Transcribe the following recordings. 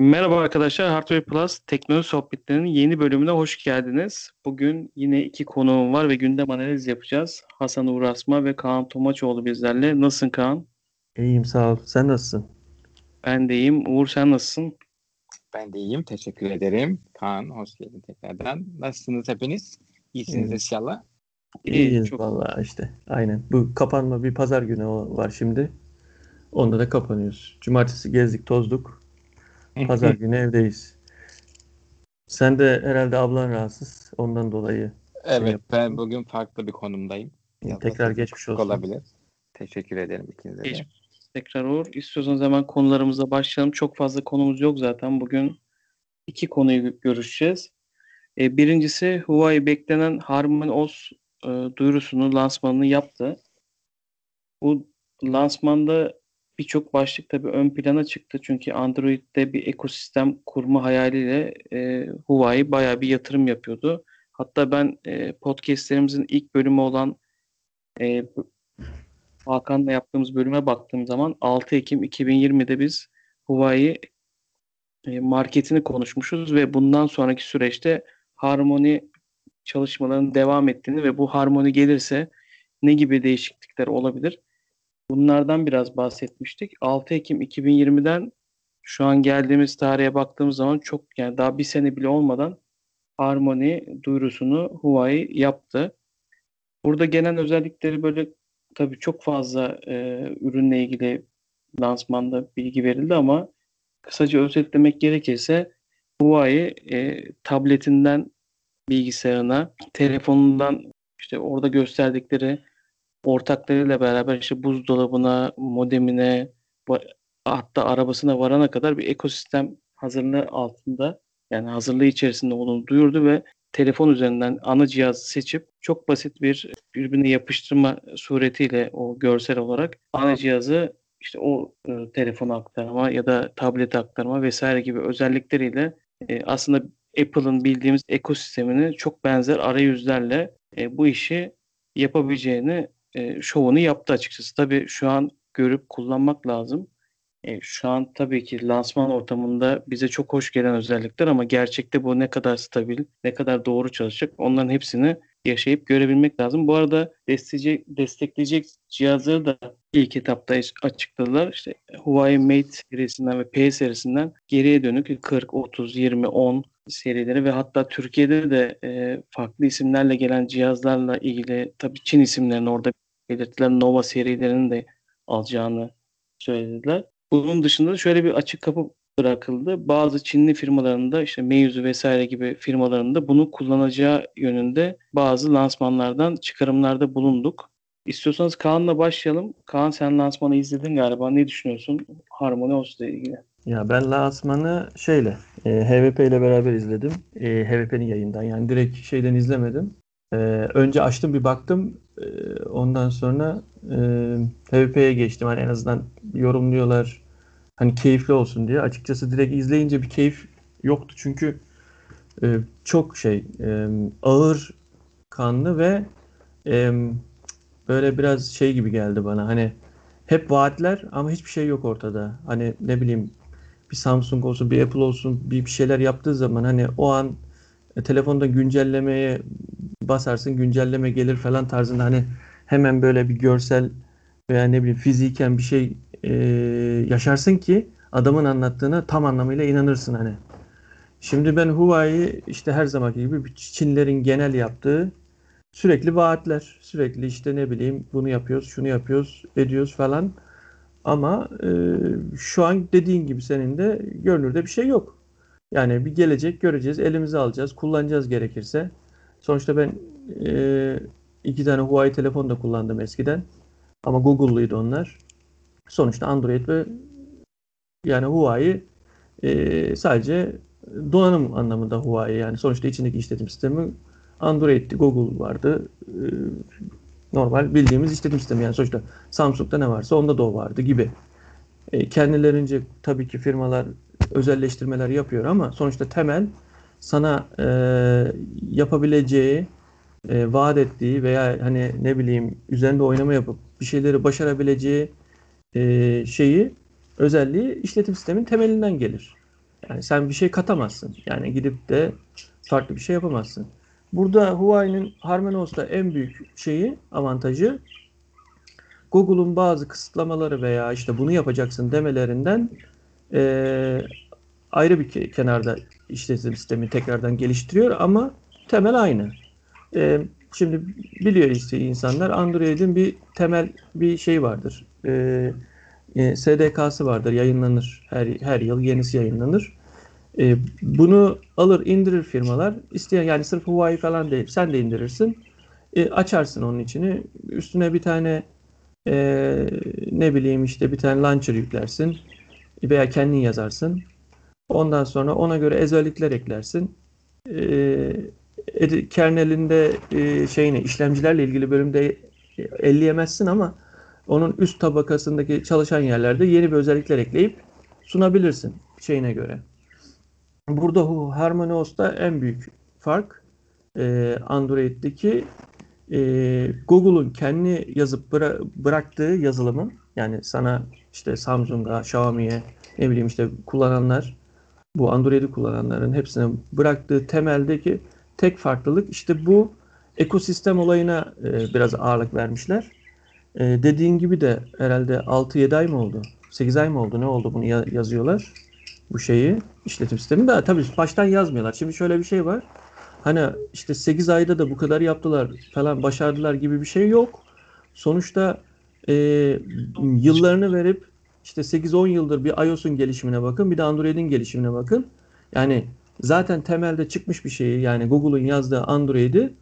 Merhaba arkadaşlar, Hardware Plus teknoloji sohbetlerinin yeni bölümüne hoş geldiniz. Bugün yine iki konuğum var ve gündem analiz yapacağız. Hasan Uğur Asma ve Kaan Tomaçoğlu bizlerle. Nasılsın Kaan? İyiyim sağ ol. Sen nasılsın? Ben de iyiyim. Uğur sen nasılsın? Ben de iyiyim. Teşekkür ederim. Kaan hoş geldin tekrardan. Nasılsınız hepiniz? İyisiniz İyi. inşallah. İyiyiz çok- vallahi işte. Aynen. Bu kapanma bir pazar günü var şimdi. Onda da kapanıyoruz. Cumartesi gezdik tozduk. Pazar günü evdeyiz. Sen de herhalde ablan rahatsız. Ondan dolayı evet ben bugün farklı bir konumdayım. Da tekrar geçmiş olsun. Olabilir. Teşekkür ederim ikinize de. Tekrar Uğur. İstiyorsanız hemen konularımıza başlayalım. Çok fazla konumuz yok zaten. Bugün iki konuyu görüşeceğiz. E, birincisi Huawei beklenen Harmony OS e, duyurusunu, lansmanını yaptı. Bu lansmanda birçok başlık tabii ön plana çıktı. Çünkü Android'de bir ekosistem kurma hayaliyle e, Huawei bayağı bir yatırım yapıyordu. Hatta ben e, podcastlerimizin ilk bölümü olan e, Hakan'la yaptığımız bölüme baktığım zaman 6 Ekim 2020'de biz Huawei e, marketini konuşmuşuz ve bundan sonraki süreçte Harmony çalışmalarının devam ettiğini ve bu Harmony gelirse ne gibi değişiklikler olabilir? Bunlardan biraz bahsetmiştik. 6 Ekim 2020'den şu an geldiğimiz tarihe baktığımız zaman çok yani daha bir sene bile olmadan Harmony duyurusunu Huawei yaptı. Burada gelen özellikleri böyle tabii çok fazla e, ürünle ilgili lansmanda bilgi verildi ama kısaca özetlemek gerekirse Huawei e, tabletinden bilgisayarına, telefonundan işte orada gösterdikleri ortaklarıyla beraber işte buzdolabına, modemine, hatta arabasına varana kadar bir ekosistem hazırlığı altında yani hazırlığı içerisinde olduğunu duyurdu ve telefon üzerinden ana cihazı seçip çok basit bir birbirine yapıştırma suretiyle o görsel olarak ana cihazı işte o e, telefona aktarma ya da tablete aktarma vesaire gibi özellikleriyle e, aslında Apple'ın bildiğimiz ekosistemini çok benzer arayüzlerle e, bu işi yapabileceğini e, şovunu yaptı açıkçası. Tabii şu an görüp kullanmak lazım. E, şu an tabii ki lansman ortamında bize çok hoş gelen özellikler ama gerçekte bu ne kadar stabil, ne kadar doğru çalışacak onların hepsini yaşayıp görebilmek lazım. Bu arada destekleyecek, destekleyecek cihazları da ilk etapta aç- açıkladılar. İşte Huawei Mate serisinden ve P serisinden geriye dönük 40, 30, 20, 10 serileri ve hatta Türkiye'de de e, farklı isimlerle gelen cihazlarla ilgili tabii Çin isimlerini orada belirtilen Nova serilerinin de alacağını söylediler. Bunun dışında da şöyle bir açık kapı bırakıldı. Bazı Çinli firmalarında işte Meizu vesaire gibi firmalarında bunu kullanacağı yönünde bazı lansmanlardan çıkarımlarda bulunduk. İstiyorsanız Kaan'la başlayalım. Kaan sen lansmanı izledin galiba. Ne düşünüyorsun Harmony OS ile ilgili? Ya ben lansmanı şeyle e, HVP ile beraber izledim. E, HVP'nin yayından yani direkt şeyden izlemedim. E, önce açtım bir baktım. E, ondan sonra e, HVP'ye geçtim. Hani en azından yorumluyorlar. Hani keyifli olsun diye. Açıkçası direkt izleyince bir keyif yoktu. Çünkü e, çok şey e, ağır kanlı ve e, böyle biraz şey gibi geldi bana. Hani hep vaatler ama hiçbir şey yok ortada. Hani ne bileyim bir Samsung olsun, bir Apple olsun bir bir şeyler yaptığı zaman hani o an e, telefonda güncellemeye basarsın güncelleme gelir falan tarzında hani hemen böyle bir görsel veya ne bileyim fiziken bir şey e, yaşarsın ki adamın anlattığına tam anlamıyla inanırsın hani. Şimdi ben Huawei işte her zamanki gibi Çinlerin genel yaptığı sürekli vaatler, sürekli işte ne bileyim bunu yapıyoruz, şunu yapıyoruz, ediyoruz falan. Ama e, şu an dediğin gibi senin de görünürde bir şey yok. Yani bir gelecek göreceğiz, elimize alacağız, kullanacağız gerekirse. Sonuçta ben e, iki tane Huawei telefon da kullandım eskiden. Ama Google'luydu onlar. Sonuçta Android ve yani Huawei e, sadece donanım anlamında Huawei yani sonuçta içindeki işletim sistemi Android'ti, Google vardı. E, normal bildiğimiz işletim sistemi yani sonuçta Samsung'da ne varsa onda da o vardı gibi. E, kendilerince tabii ki firmalar özelleştirmeler yapıyor ama sonuçta temel sana e, yapabileceği, e, vaat ettiği veya hani ne bileyim üzerinde oynama yapıp bir şeyleri başarabileceği e, şeyi özelliği işletim sistemin temelinden gelir. Yani sen bir şey katamazsın. Yani gidip de farklı bir şey yapamazsın. Burada Huawei'nin HarmonyOS'ta en büyük şeyi, avantajı Google'un bazı kısıtlamaları veya işte bunu yapacaksın demelerinden eee, ayrı bir ke- kenarda işletim sistemi tekrardan geliştiriyor ama temel aynı. Eee, şimdi biliyor işte insanlar Android'in bir temel bir şey vardır. Eee e, SDK'sı vardır, yayınlanır. Her her yıl yenisi yayınlanır. E, bunu alır indirir firmalar. İsteyen yani sırf Huawei falan değil. Sen de indirirsin. E, açarsın onun içini. Üstüne bir tane e, ne bileyim işte bir tane launcher yüklersin. Veya kendin yazarsın. Ondan sonra ona göre özellikler eklersin. E, kernelinde e, şeyini işlemcilerle ilgili bölümde elleyemezsin ama onun üst tabakasındaki çalışan yerlerde yeni bir özellikler ekleyip sunabilirsin şeyine göre. Burada bu HarmonyOS'ta en büyük fark e, Android'deki e, Google'un kendi yazıp bıra- bıraktığı yazılımın yani sana işte Samsung'a, Xiaomi'ye ne bileyim işte kullananlar bu Android'i kullananların hepsine bıraktığı temeldeki tek farklılık işte bu ekosistem olayına e, biraz ağırlık vermişler. E, dediğin gibi de herhalde 6-7 ay mı oldu? 8 ay mı oldu? Ne oldu bunu ya- yazıyorlar? Bu şeyi işletim sistemi de tabii baştan yazmıyorlar. Şimdi şöyle bir şey var. Hani işte 8 ayda da bu kadar yaptılar falan başardılar gibi bir şey yok. Sonuçta e, yıllarını verip işte 8-10 yıldır bir iOS'un gelişimine bakın bir de Android'in gelişimine bakın. Yani zaten temelde çıkmış bir şeyi yani Google'un yazdığı Android'i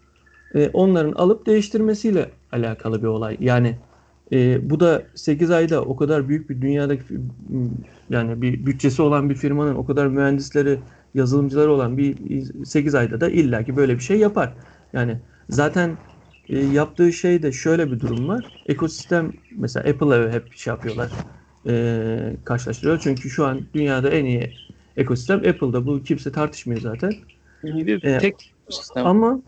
e, onların alıp değiştirmesiyle alakalı bir olay. Yani e, bu da 8 ayda o kadar büyük bir dünyadaki yani bir bütçesi olan bir firmanın o kadar mühendisleri, yazılımcıları olan bir 8 ayda da illaki böyle bir şey yapar. Yani zaten e, yaptığı şey de şöyle bir durum var. Ekosistem mesela Apple'a hep şey yapıyorlar. E, karşılaştırıyor. Çünkü şu an dünyada en iyi ekosistem Apple'da. Bu kimse tartışmıyor zaten. Bir E, tek sistem. Ama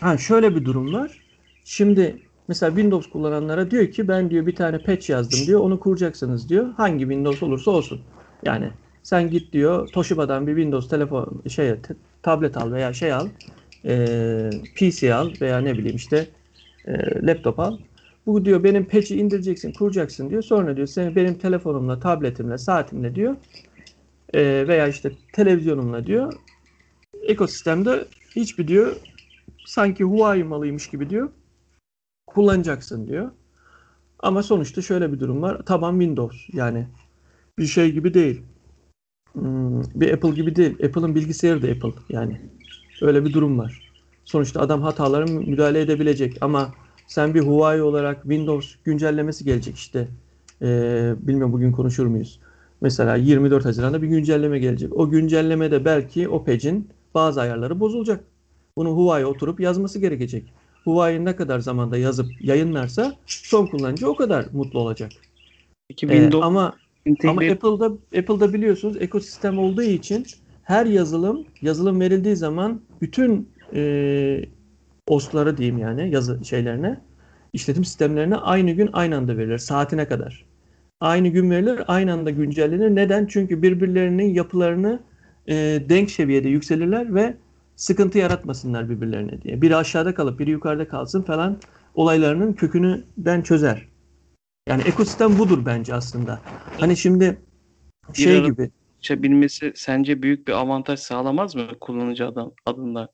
ha şöyle bir durum var. Şimdi mesela Windows kullananlara diyor ki ben diyor bir tane patch yazdım diyor. Onu kuracaksınız diyor. Hangi Windows olursa olsun. Yani sen git diyor Toshiba'dan bir Windows telefon şey tablet al veya şey al. e, PC al veya ne bileyim işte e, laptop al. Bu diyor benim patch'i indireceksin, kuracaksın diyor. Sonra diyor seni benim telefonumla, tabletimle, saatimle diyor e, veya işte televizyonumla diyor ekosistemde hiçbir diyor sanki Huawei malıymış gibi diyor kullanacaksın diyor. Ama sonuçta şöyle bir durum var. Taban Windows yani bir şey gibi değil. Hmm, bir Apple gibi değil. Apple'ın bilgisayarı da Apple yani. Öyle bir durum var. Sonuçta adam hatalara müdahale edebilecek ama sen bir Huawei olarak Windows güncellemesi gelecek işte. Ee, bilmiyorum bugün konuşur muyuz? Mesela 24 Haziran'da bir güncelleme gelecek. O güncellemede belki o patch'in bazı ayarları bozulacak. Bunu Huawei oturup yazması gerekecek. Huawei ne kadar zamanda yazıp yayınlarsa son kullanıcı o kadar mutlu olacak. Peki Ee, ama entegre ama Apple'da Apple'da biliyorsunuz ekosistem olduğu için her yazılım yazılım verildiği zaman bütün e, OS'lara diyeyim yani yazı şeylerine işletim sistemlerine aynı gün aynı anda verilir saatine kadar. Aynı gün verilir, aynı anda güncellenir. Neden? Çünkü birbirlerinin yapılarını e, denk seviyede yükselirler ve sıkıntı yaratmasınlar birbirlerine diye. Biri aşağıda kalıp biri yukarıda kalsın falan olaylarının kökünü çözer. Yani ekosistem budur bence aslında. Hani şimdi şey ara- gibi bilmesi sence büyük bir avantaj sağlamaz mı kullanıcı adam adında?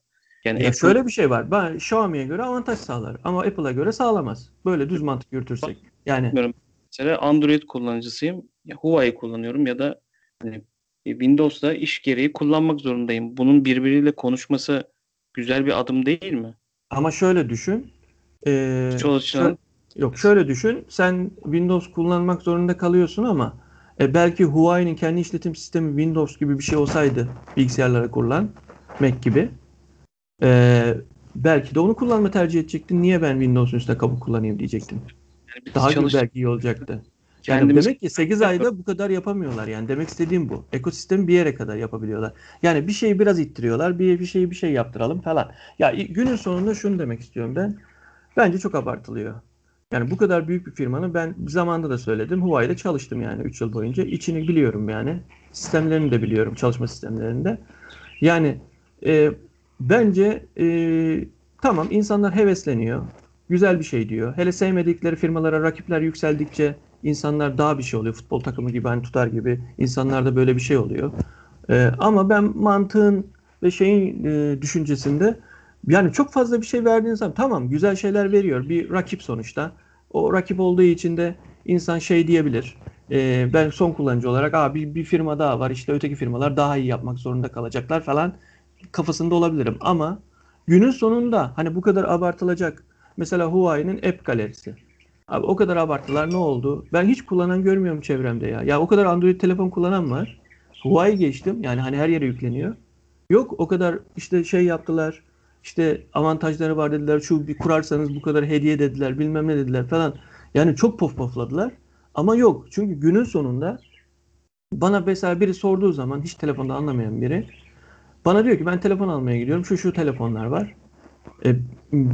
Yani ya Apple- şöyle bir şey var. Ben Xiaomi'ye göre avantaj sağlar ama Apple'a göre sağlamaz. Böyle düz mantık yürütürsek. Yani bilmiyorum. Mesela Android kullanıcısıyım. Ya Huawei kullanıyorum ya da hani e, Windows'da iş gereği kullanmak zorundayım. Bunun birbiriyle konuşması güzel bir adım değil mi? ama şöyle düşün. Ee, Çoğu açıdan Yok şöyle düşün. Sen Windows kullanmak zorunda kalıyorsun ama e, belki Huawei'nin kendi işletim sistemi Windows gibi bir şey olsaydı bilgisayarlara kurulan Mac gibi e, belki de onu kullanma tercih edecektin. Niye ben Windows'un üstüne kabuk kullanayım diyecektin. Biz Daha çalış- belki iyi olacaktı. Yani kendimiz- demek ki 8 ayda bu kadar yapamıyorlar. Yani demek istediğim bu. Ekosistemi bir yere kadar yapabiliyorlar. Yani bir şeyi biraz ittiriyorlar. Bir, bir şeyi bir şey yaptıralım falan. Ya günün sonunda şunu demek istiyorum ben. Bence çok abartılıyor. Yani bu kadar büyük bir firmanın ben zamanında da söyledim. Huawei'de çalıştım yani 3 yıl boyunca. İçini biliyorum yani. sistemlerini de biliyorum, çalışma sistemlerinde. Yani e, bence e, tamam insanlar hevesleniyor. Güzel bir şey diyor. Hele sevmedikleri firmalara rakipler yükseldikçe insanlar daha bir şey oluyor. Futbol takımı gibi hani tutar gibi insanlarda böyle bir şey oluyor. E, ama ben mantığın ve şeyin e, düşüncesinde yani çok fazla bir şey verdiğiniz zaman tamam güzel şeyler veriyor. Bir rakip sonuçta. O rakip olduğu için de insan şey diyebilir. E, ben son kullanıcı olarak Aa, bir, bir firma daha var işte öteki firmalar daha iyi yapmak zorunda kalacaklar falan kafasında olabilirim. Ama günün sonunda hani bu kadar abartılacak mesela Huawei'nin app galerisi. Abi o kadar abarttılar ne oldu? Ben hiç kullanan görmüyorum çevremde ya. Ya o kadar Android telefon kullanan var. Huawei geçtim. Yani hani her yere yükleniyor. Yok o kadar işte şey yaptılar. İşte avantajları var dediler. Şu bir kurarsanız bu kadar hediye dediler. Bilmem ne dediler falan. Yani çok pof pofladılar. Ama yok. Çünkü günün sonunda bana mesela biri sorduğu zaman hiç telefonda anlamayan biri bana diyor ki ben telefon almaya gidiyorum. Şu şu telefonlar var. E,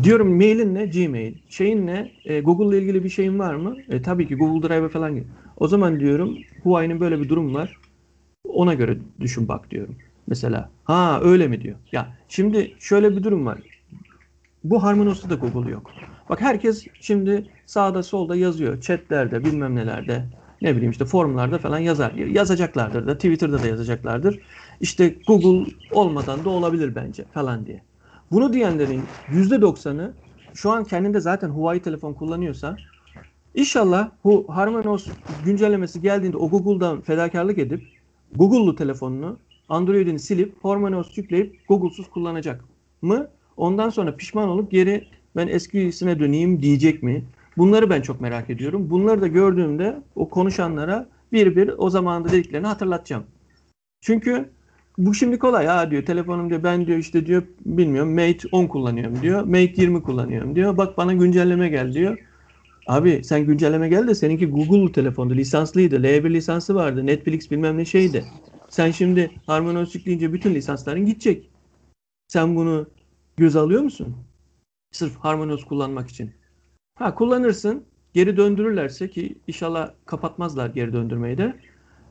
diyorum mailin ne? Gmail. Şeyin ne? E, Google ile ilgili bir şeyin var mı? E, tabii ki Google Drive falan gibi. O zaman diyorum Huawei'nin böyle bir durum var. Ona göre düşün bak diyorum. Mesela ha öyle mi diyor. Ya şimdi şöyle bir durum var. Bu HarmonyOS'ta da Google yok. Bak herkes şimdi sağda solda yazıyor. Chatlerde bilmem nelerde ne bileyim işte forumlarda falan yazar. Yazacaklardır da Twitter'da da yazacaklardır. İşte Google olmadan da olabilir bence falan diye. Bunu diyenlerin %90'ı şu an kendinde zaten Huawei telefon kullanıyorsa inşallah bu HarmonyOS güncellemesi geldiğinde o Google'dan fedakarlık edip Google'lu telefonunu Android'ini silip HarmonyOS yükleyip Google'suz kullanacak mı? Ondan sonra pişman olup geri ben eskisine döneyim diyecek mi? Bunları ben çok merak ediyorum. Bunları da gördüğümde o konuşanlara bir bir o zamanda dediklerini hatırlatacağım. Çünkü bu şimdi kolay ha diyor telefonum diyor ben diyor işte diyor bilmiyorum Mate 10 kullanıyorum diyor. Mate 20 kullanıyorum diyor. Bak bana güncelleme gel diyor. Abi sen güncelleme gel de seninki Google telefondu lisanslıydı. L1 lisansı vardı. Netflix bilmem ne şeydi. Sen şimdi HarmonyOS yükleyince bütün lisansların gidecek. Sen bunu göz alıyor musun? Sırf HarmonyOS kullanmak için. Ha kullanırsın. Geri döndürürlerse ki inşallah kapatmazlar geri döndürmeyi de.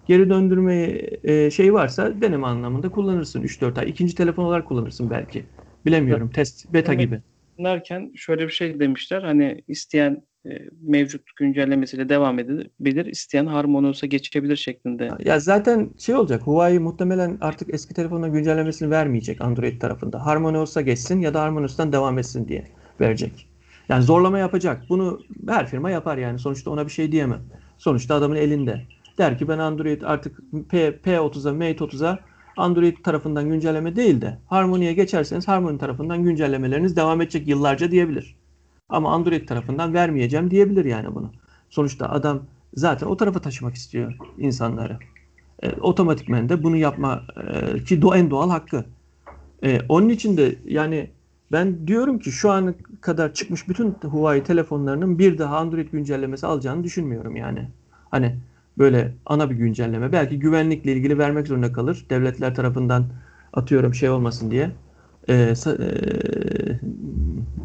Geri döndürmeyi e, şey varsa deneme anlamında kullanırsın 3-4 ay. İkinci telefon olarak kullanırsın belki. Bilemiyorum. Evet. Test, beta evet. gibi. Derken şöyle bir şey demişler. Hani isteyen e, mevcut güncellemesiyle devam edebilir. İsteyen HarmonyOS'a geçebilir şeklinde. Ya zaten şey olacak. Huawei muhtemelen artık eski telefonuna güncellemesini vermeyecek Android tarafında. HarmonyOS'a geçsin ya da HarmonyOS'tan devam etsin diye verecek. Yani zorlama yapacak. Bunu her firma yapar yani. Sonuçta ona bir şey diyemem. Sonuçta adamın elinde. Der ki ben Android artık P, P30'a, Mate 30'a Android tarafından güncelleme değil de Harmony'ye geçerseniz Harmony tarafından güncellemeleriniz devam edecek yıllarca diyebilir. Ama Android tarafından vermeyeceğim diyebilir yani bunu. Sonuçta adam zaten o tarafa taşımak istiyor insanları. E, otomatikmen de bunu yapma e, ki do en doğal hakkı. E, onun için de yani ben diyorum ki şu ana kadar çıkmış bütün Huawei telefonlarının bir daha Android güncellemesi alacağını düşünmüyorum yani. Hani böyle ana bir güncelleme. Belki güvenlikle ilgili vermek zorunda kalır. Devletler tarafından atıyorum şey olmasın diye. Ee, e,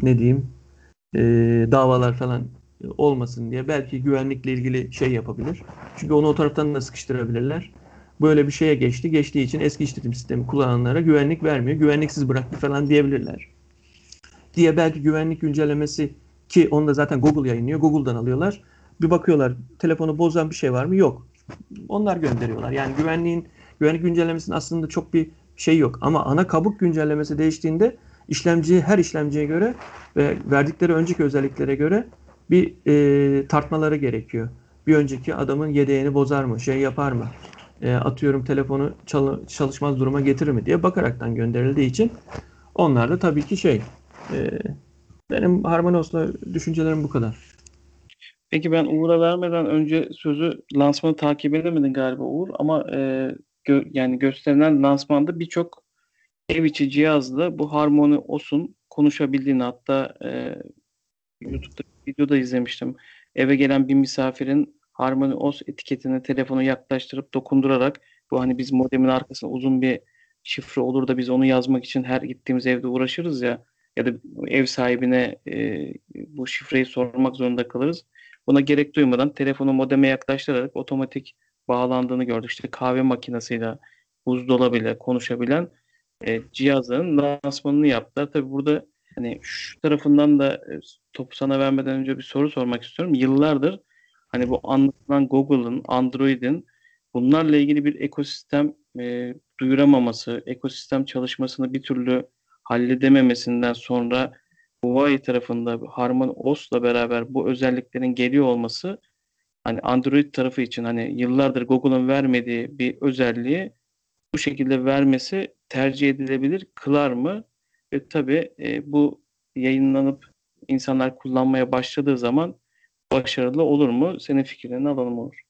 ne diyeyim? E, davalar falan olmasın diye. Belki güvenlikle ilgili şey yapabilir. Çünkü onu o taraftan da sıkıştırabilirler. Böyle bir şeye geçti. Geçtiği için eski işletim sistemi kullananlara güvenlik vermiyor. Güvenliksiz bıraktı falan diyebilirler diye belki güvenlik güncellemesi ki onu da zaten Google yayınlıyor. Google'dan alıyorlar. Bir bakıyorlar telefonu bozan bir şey var mı? Yok. Onlar gönderiyorlar. Yani güvenliğin güvenlik güncellemesinin aslında çok bir şey yok. Ama ana kabuk güncellemesi değiştiğinde işlemci her işlemciye göre ve verdikleri önceki özelliklere göre bir e, tartmaları gerekiyor. Bir önceki adamın yedeğini bozar mı? Şey yapar mı? E, atıyorum telefonu çal- çalışmaz duruma getirir mi diye bakaraktan gönderildiği için onlar da tabii ki şey ee, benim Harmonios'la düşüncelerim bu kadar. Peki ben Uğur'a vermeden önce sözü lansmanı takip edemedin galiba Uğur ama e, gö, yani gösterilen lansmanda birçok ev içi cihazla bu Harmony OS'un konuşabildiğini hatta e, YouTube'da videoda izlemiştim. Eve gelen bir misafirin Harmony OS etiketine telefonu yaklaştırıp dokundurarak bu hani biz modemin arkasında uzun bir şifre olur da biz onu yazmak için her gittiğimiz evde uğraşırız ya ya da ev sahibine e, bu şifreyi sormak zorunda kalırız. Buna gerek duymadan telefonu modeme yaklaştırarak otomatik bağlandığını gördük. İşte kahve makinesiyle, buzdolabıyla konuşabilen e, cihazların lansmanını yaptılar. Tabii burada hani şu tarafından da e, topu sana vermeden önce bir soru sormak istiyorum. Yıllardır hani bu anlatılan Google'ın, Android'in bunlarla ilgili bir ekosistem e, duyuramaması, ekosistem çalışmasını bir türlü halledememesinden sonra Huawei tarafında Harman OS'la beraber bu özelliklerin geliyor olması hani Android tarafı için hani yıllardır Google'ın vermediği bir özelliği bu şekilde vermesi tercih edilebilir kılar mı? Ve tabii e, bu yayınlanıp insanlar kullanmaya başladığı zaman başarılı olur mu? Senin fikrini alalım olur.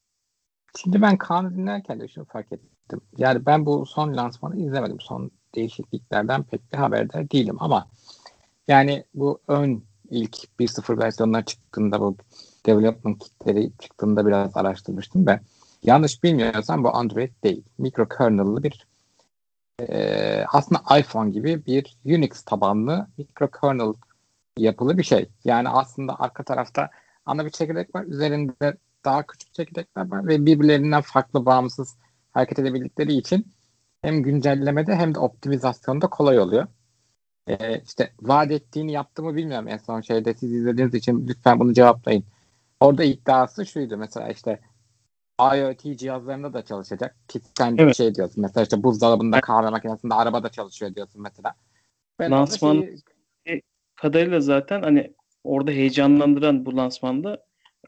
Şimdi ben Kaan'ı dinlerken de şunu fark ettim. Yani ben bu son lansmanı izlemedim. Son değişikliklerden pek bir haberdar değilim ama yani bu ön ilk 1.0 versiyonlar çıktığında bu development kitleri çıktığında biraz araştırmıştım ve yanlış bilmiyorsam bu Android değil. Micro kernel'lı bir e, aslında iPhone gibi bir Unix tabanlı micro kernel yapılı bir şey. Yani aslında arka tarafta ana bir çekirdek var. Üzerinde daha küçük çekirdekler var ve birbirlerinden farklı bağımsız hareket edebildikleri için hem güncellemede hem de optimizasyonda kolay oluyor. Ee, işte vaat ettiğini yaptı mı bilmiyorum en son şeyde siz izlediğiniz için lütfen bunu cevaplayın. Orada iddiası şuydu mesela işte IoT cihazlarında da çalışacak. Ki sen evet. bir şey diyorsun. Mesela işte buzdolabında, kahve makinesinde, arabada çalışıyor diyorsun mesela. Ben Lansman şeyi... kadarıyla zaten hani orada heyecanlandıran bu lansmanda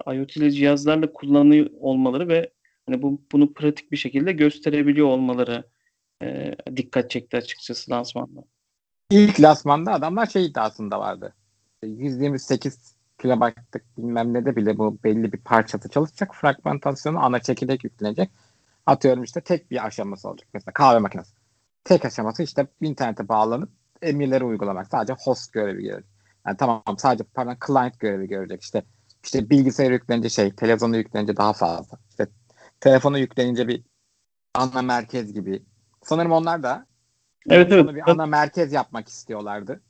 IoT'li cihazlarla kullanıyor olmaları ve hani bu bunu pratik bir şekilde gösterebiliyor olmaları e, dikkat çekti açıkçası lansmanda. İlk lansmanda adamlar şey iddiasında vardı. 128 kilobaytlık bilmem ne de bile bu belli bir parçası çalışacak. Fragmentasyonu ana çekirdek yüklenecek. Atıyorum işte tek bir aşaması olacak. Mesela kahve makinesi. Tek aşaması işte internete bağlanıp emirleri uygulamak. Sadece host görevi görecek. Yani tamam sadece pardon client görevi görecek. İşte işte bilgisayara yüklenince şey, televizyona yüklenince daha fazla. İşte telefona yüklenince bir ana merkez gibi. Sanırım onlar da evet, evet. bir ana merkez yapmak istiyorlardı.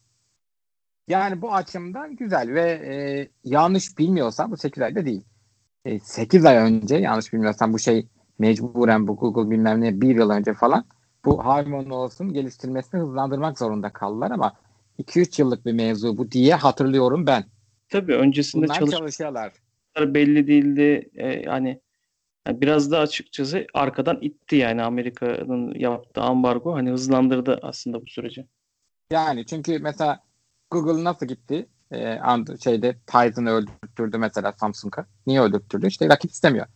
Yani bu açımdan güzel ve e, yanlış bilmiyorsam bu 8 ayda değil. E, 8 ay önce yanlış bilmiyorsam bu şey mecburen bu Google bilmem ne bir yıl önce falan bu HarmonyOS'un geliştirmesini hızlandırmak zorunda kaldılar ama 2-3 yıllık bir mevzu bu diye hatırlıyorum ben. Tabii öncesinde çalış çalışıyorlar. belli değildi. Ee, yani biraz da açıkçası arkadan itti yani Amerika'nın yaptığı ambargo hani hızlandırdı aslında bu süreci. Yani çünkü mesela Google nasıl gitti? Ee, şeyde Titan'ı öldürttürdü mesela Samsung'a. Niye öldürttürdü? İşte rakip istemiyor.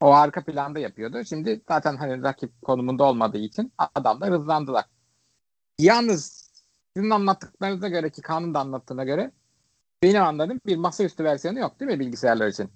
O arka planda yapıyordu. Şimdi zaten hani rakip konumunda olmadığı için adamlar hızlandılar. Yalnız sizin anlattıklarınıza göre ki kanun da anlattığına göre benim anladığım bir masaüstü versiyonu yok değil mi bilgisayarlar için?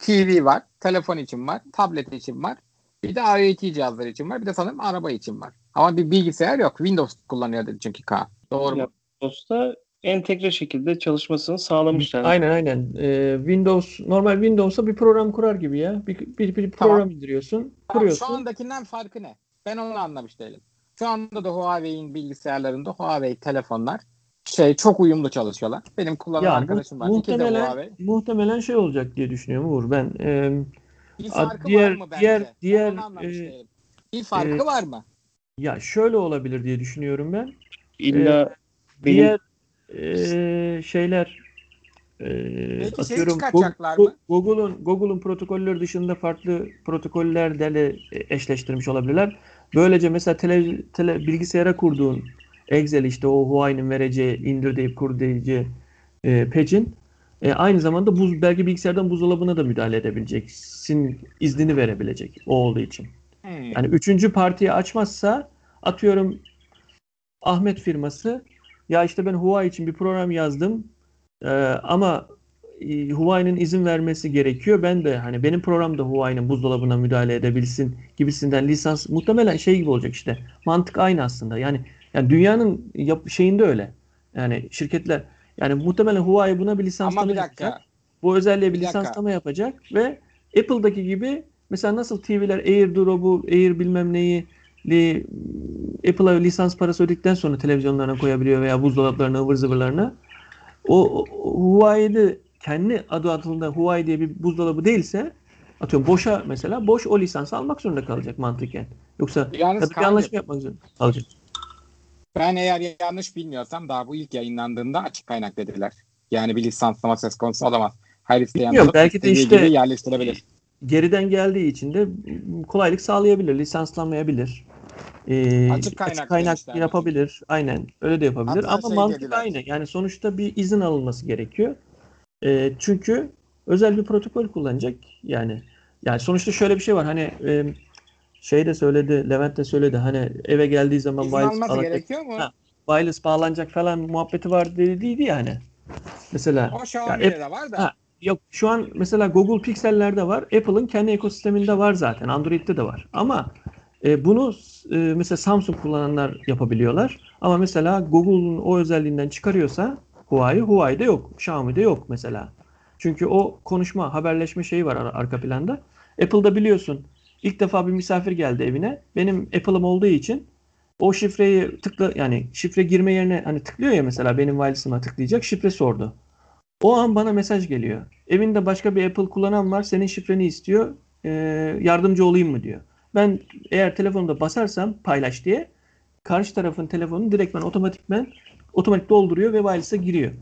TV var, telefon için var, tablet için var. Bir de IoT cihazlar için var. Bir de sanırım araba için var. Ama bir bilgisayar yok. Windows kullanıyor dedi çünkü Kaan. Doğru mu? Windows'ta entegre şekilde çalışmasını sağlamışlar. Aynen aynen. Ee, Windows normal Windows'a bir program kurar gibi ya. Bir, bir, bir program tamam. indiriyorsun, kuruyorsun. Tamam, şu andakinden farkı ne? Ben onu anlamış değilim. Şu anda da Huawei'in bilgisayarlarında Huawei telefonlar şey çok uyumlu çalışıyorlar. Benim kullanan arkadaşım var. Muhtemelen, muhtemelen şey olacak diye düşünüyorum Uğur. Ben e, bir farkı diğer, var mı bence? Diğer, diğer, e, bir farkı e, var mı? Ya şöyle olabilir diye düşünüyorum ben. İlla ee, benim... diğer e, şeyler e, Peki atıyorum Go- Google'un Google'un protokolleri dışında farklı protokollerle eşleştirmiş olabilirler. Böylece mesela tele, tele, bilgisayara kurduğun Excel işte o Huawei'nin vereceği indir deyip kur diyeceği e, patch'in e, aynı zamanda buz belki bilgisayardan buzdolabına da müdahale edebileceksin iznini verebilecek o olduğu için. Hmm. Yani üçüncü partiyi açmazsa atıyorum Ahmet firması ya işte ben Huawei için bir program yazdım e, ama e, Huawei'nin izin vermesi gerekiyor. Ben de hani benim programda Huawei'nin buzdolabına müdahale edebilsin gibisinden lisans muhtemelen şey gibi olacak işte. Mantık aynı aslında. Yani yani dünyanın yap şeyinde öyle. Yani şirketler yani muhtemelen Huawei buna bir lisanslama bir yapacak. Bu özelliğe bir, bir lisanslama yapacak ve Apple'daki gibi mesela nasıl TV'ler AirDrop'u, Air bilmem neyi li, Apple'a lisans parası ödedikten sonra televizyonlarına koyabiliyor veya buzdolaplarına, ıvır zıvırlarına. O, o Huawei'de kendi adı altında Huawei diye bir buzdolabı değilse Atıyorum boşa mesela boş o lisansı almak zorunda kalacak mantıken. Yoksa Yalnız bir anlaşma yapmak zorunda kalacak. Ben eğer yanlış bilmiyorsam daha bu ilk yayınlandığında açık kaynak dediler. Yani bir lisanslama söz konusu olamaz. Her isteyen alıp belki de işte- yerleştirebilir. Geriden geldiği için de kolaylık sağlayabilir, lisanslanmayabilir. Ee, Açık kaynak kaynak demişler. yapabilir. Aynen öyle de yapabilir. Hatta Ama şey mantık dediler. aynı. Yani sonuçta bir izin alınması gerekiyor. Ee, çünkü özel bir protokol kullanacak. Yani yani sonuçta şöyle bir şey var. Hani e, şey de söyledi, Levent de söyledi. Hani eve geldiği zaman İzin wireless alması bağlanacak, gerekiyor mu? Ha. wireless bağlanacak falan muhabbeti vardı dediydi yani. Mesela O Xiaomi'de Ya, de var da. Ha, Yok şu an mesela Google Pixel'lerde var. Apple'ın kendi ekosisteminde var zaten. Android'de de var. Ama e, bunu e, mesela Samsung kullananlar yapabiliyorlar. Ama mesela Google'un o özelliğinden çıkarıyorsa Huawei, Huawei'de yok. Xiaomi'de yok mesela. Çünkü o konuşma, haberleşme şeyi var ar- arka planda. Apple'da biliyorsun ilk defa bir misafir geldi evine. Benim Apple'ım olduğu için o şifreyi tıkla yani şifre girme yerine hani tıklıyor ya mesela benim wireless'ıma tıklayacak şifre sordu. O an bana mesaj geliyor. Evinde başka bir Apple kullanan var. Senin şifreni istiyor. Ee, yardımcı olayım mı diyor. Ben eğer telefonumda basarsam paylaş diye karşı tarafın telefonunu direktmen otomatikmen otomatik dolduruyor ve wireless'a giriyor.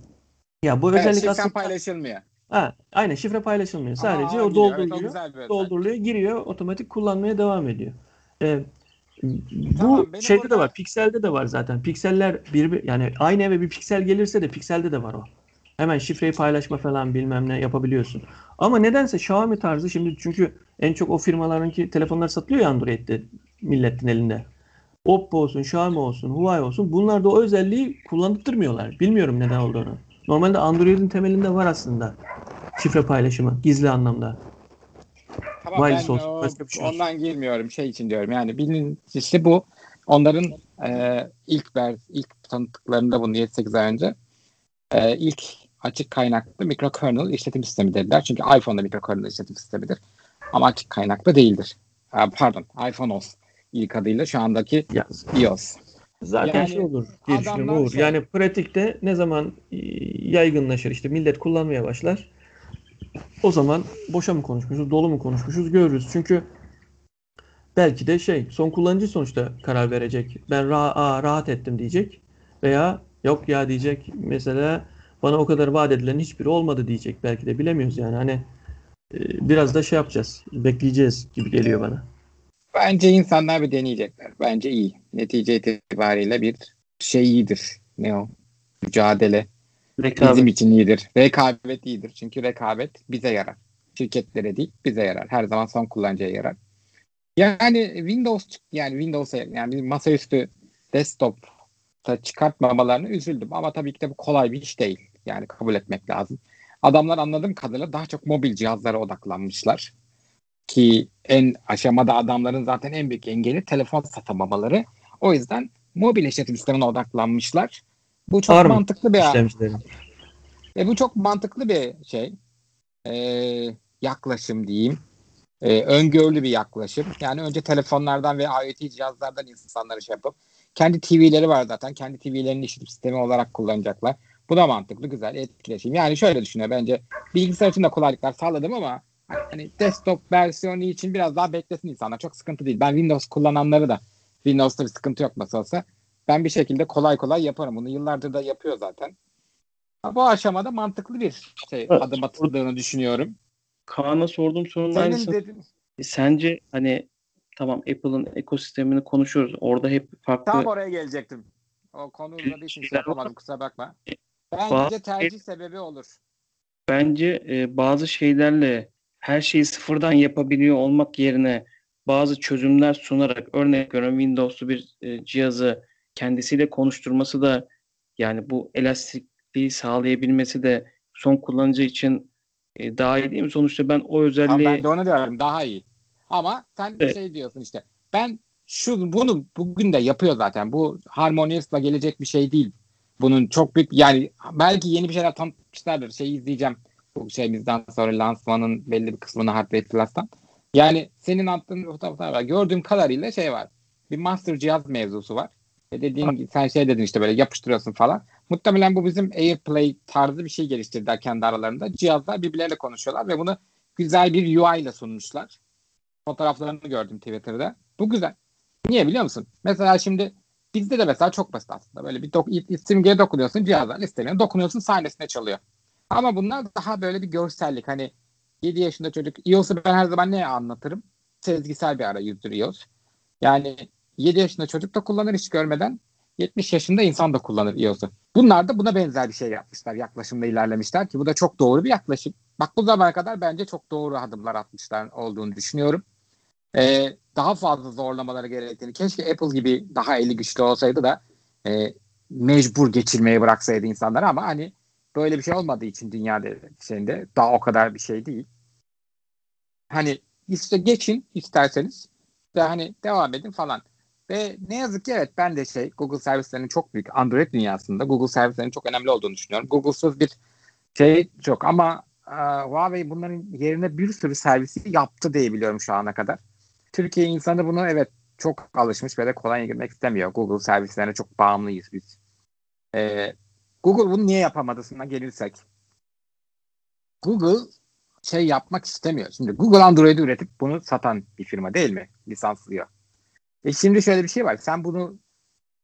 Ya bu Evet, özellik aslında paylaşılmıyor. Ha, aynen şifre paylaşılmıyor. Sadece Aa, o giriyor. Evet, dolduruluyor. dolduruluyor, giriyor, otomatik kullanmaya devam ediyor. Ee, bu Tamam, şeyde burada- de var, Pixel'de de var zaten. Pikseller bir yani aynı eve bir piksel gelirse de Pixel'de de var o. Hemen şifreyi paylaşma falan bilmem ne yapabiliyorsun. Ama nedense Xiaomi tarzı şimdi çünkü en çok o firmalarınki telefonlar satılıyor ya Android'de milletin elinde. Oppo olsun, Xiaomi olsun, Huawei olsun bunlar da o özelliği kullandırmıyorlar. Bilmiyorum neden olduğunu. Normalde Android'in temelinde var aslında şifre paylaşımı gizli anlamda. Tamam Wireless ben olsun, o- başka bir şey olsun. ondan girmiyorum şey için diyorum. Yani birincisi bu onların e, ilk ver, ilk tanıttıklarında bunu 7-8 ay önce e, ilk açık kaynaklı mikrokernel işletim sistemi dediler. Çünkü iPhone'da mikrokernel işletim sistemidir. Ama açık kaynaklı değildir. Ha, pardon iPhone OS ilk adıyla şu andaki Ya, iOS. Zaten Yani şey olur diye düşünüyorum Uğur. şey- Yani pratikte ne zaman e, yaygınlaşır işte millet kullanmaya başlar. O zaman boşa mı konuşmuşuz, dolu mu konuşmuşuz görürüz. Çünkü belki de şey son kullanıcı sonuçta karar verecek. Ben ra- aa, rahat ettim diyecek. Veya yok ya diyecek mesela bana o kadar vaat edilen hiçbiri olmadı diyecek. Belki de bilemiyoruz yani. Hani e, biraz da şey yapacağız. Bekleyeceğiz gibi geliyor bana. Bence insanlar bir deneyecekler. Bence iyi. Netice itibariyle bir şey iyidir. Ne o? Mücadele. Rekabet. Bizim için iyidir. Rekabet iyidir. Çünkü rekabet bize yarar. Şirketlere değil bize yarar. Her zaman son kullanıcıya yarar. Yani Windows yani Windows'a yani bir masaüstü desktop'ta çıkartmamalarına üzüldüm. Ama tabii ki de bu kolay bir iş değil. Yani kabul etmek lazım. Adamlar anladığım kadarıyla daha çok mobil cihazlara odaklanmışlar. Ki en aşamada adamların zaten en büyük engeli telefon satamamaları. O yüzden mobil işletim sistemine odaklanmışlar. Bu çok Var mantıklı bir İşlemcilerin. e bu çok mantıklı bir şey. Ee, yaklaşım diyeyim. Ee, öngörülü bir yaklaşım. Yani önce telefonlardan ve IoT cihazlardan insanları şey yapıp kendi TV'leri var zaten. Kendi TV'lerini işletim sistemi olarak kullanacaklar. Bu da mantıklı, güzel, etkileşim. Yani şöyle düşünüyor bence. Bilgisayar için de kolaylıklar sağladım ama hani desktop versiyonu için biraz daha beklesin insanlar. Çok sıkıntı değil. Ben Windows kullananları da Windows'ta bir sıkıntı yok nasıl olsa. Ben bir şekilde kolay kolay yaparım. Bunu yıllardır da yapıyor zaten. Bu aşamada mantıklı bir şey Evet. adım atıldığını düşünüyorum. Kaan'a sorduğum sorunun Senin aynısı. dedin, E, Sence hani tamam Apple'ın ekosistemini konuşuyoruz. Orada hep farklı tam oraya gelecektim. O konu uzadığı için şey yapamadım kusura bakma. Bence Bazı- tercih sebebi olur. bence e, bazı şeylerle her şeyi sıfırdan yapabiliyor olmak yerine bazı çözümler sunarak örnek veriyorum Windows'lu bir e, cihazı kendisiyle konuşturması da yani bu elastikliği sağlayabilmesi de son kullanıcı için e, daha iyi değil mi? Sonuçta ben o Ama özelliği ben de onu diyorum daha iyi. Ama sen Evet. şey diyorsun işte ben şu bunu bugün de yapıyor zaten. Bu Harmonious'la gelecek bir şey değil. Bunun çok büyük yani belki yeni bir şeyler tanıtmışlardır. Şeyi izleyeceğim bu şeyimizden sonra lansmanın belli bir kısmını Hardware Plus'tan. Yani senin attığın fotoğraflar var. Gördüğüm kadarıyla şey var. Bir master cihaz mevzusu var. Ve dediğin gibi sen şey dedin işte böyle yapıştırıyorsun falan. Muhtemelen bu bizim AirPlay tarzı bir şey geliştirdiler kendi aralarında. Cihazlar birbirleriyle konuşuyorlar ve bunu güzel bir UI ile sunmuşlar. Fotoğraflarını gördüm Twitter'da. Bu güzel. Niye biliyor musun? Mesela şimdi bizde de mesela çok basit aslında. Böyle bir dok- simgeye dokunuyorsun cihazlar listelerine dokunuyorsun sahnesine çalıyor. Ama bunlar daha böyle bir görsellik. Hani 7 yaşında çocuk iOS'u ben her zaman ne anlatırım? Sezgisel bir arayüzdür iOS. Yani 7 yaşında çocuk da kullanır hiç görmeden 70 yaşında insan da kullanır iOS'u. Bunlar da buna benzer bir şey yapmışlar. Yaklaşımda ilerlemişler ki bu da çok doğru bir yaklaşım. Bak bu zamana kadar bence çok doğru adımlar atmışlar olduğunu düşünüyorum. Ee, daha fazla zorlamaları gerektiğini. Keşke Apple gibi daha eli güçlü olsaydı da e, mecbur geçirmeye bıraksaydı insanlar ama hani böyle bir şey olmadığı için dünyada şeyinde daha o kadar bir şey değil. Hani işte geçin isterseniz de hani devam edin falan. Ve ne yazık ki evet ben de şey Google servislerinin çok büyük Android dünyasında Google servislerinin çok önemli olduğunu düşünüyorum. Google'suz bir şey çok ama e, Huawei bunların yerine bir sürü servisi yaptı diye biliyorum şu ana kadar. Türkiye insanı bunu evet çok alışmış ve de kolay girmek istemiyor. Google servislerine çok bağımlıyız biz. E, Google bunu niye yapamadığına gelirsek. Google şey yapmak istemiyor. Şimdi Google Android'i üretip bunu satan bir firma değil mi? Lisanslıyor. E şimdi şöyle bir şey var. Sen bunu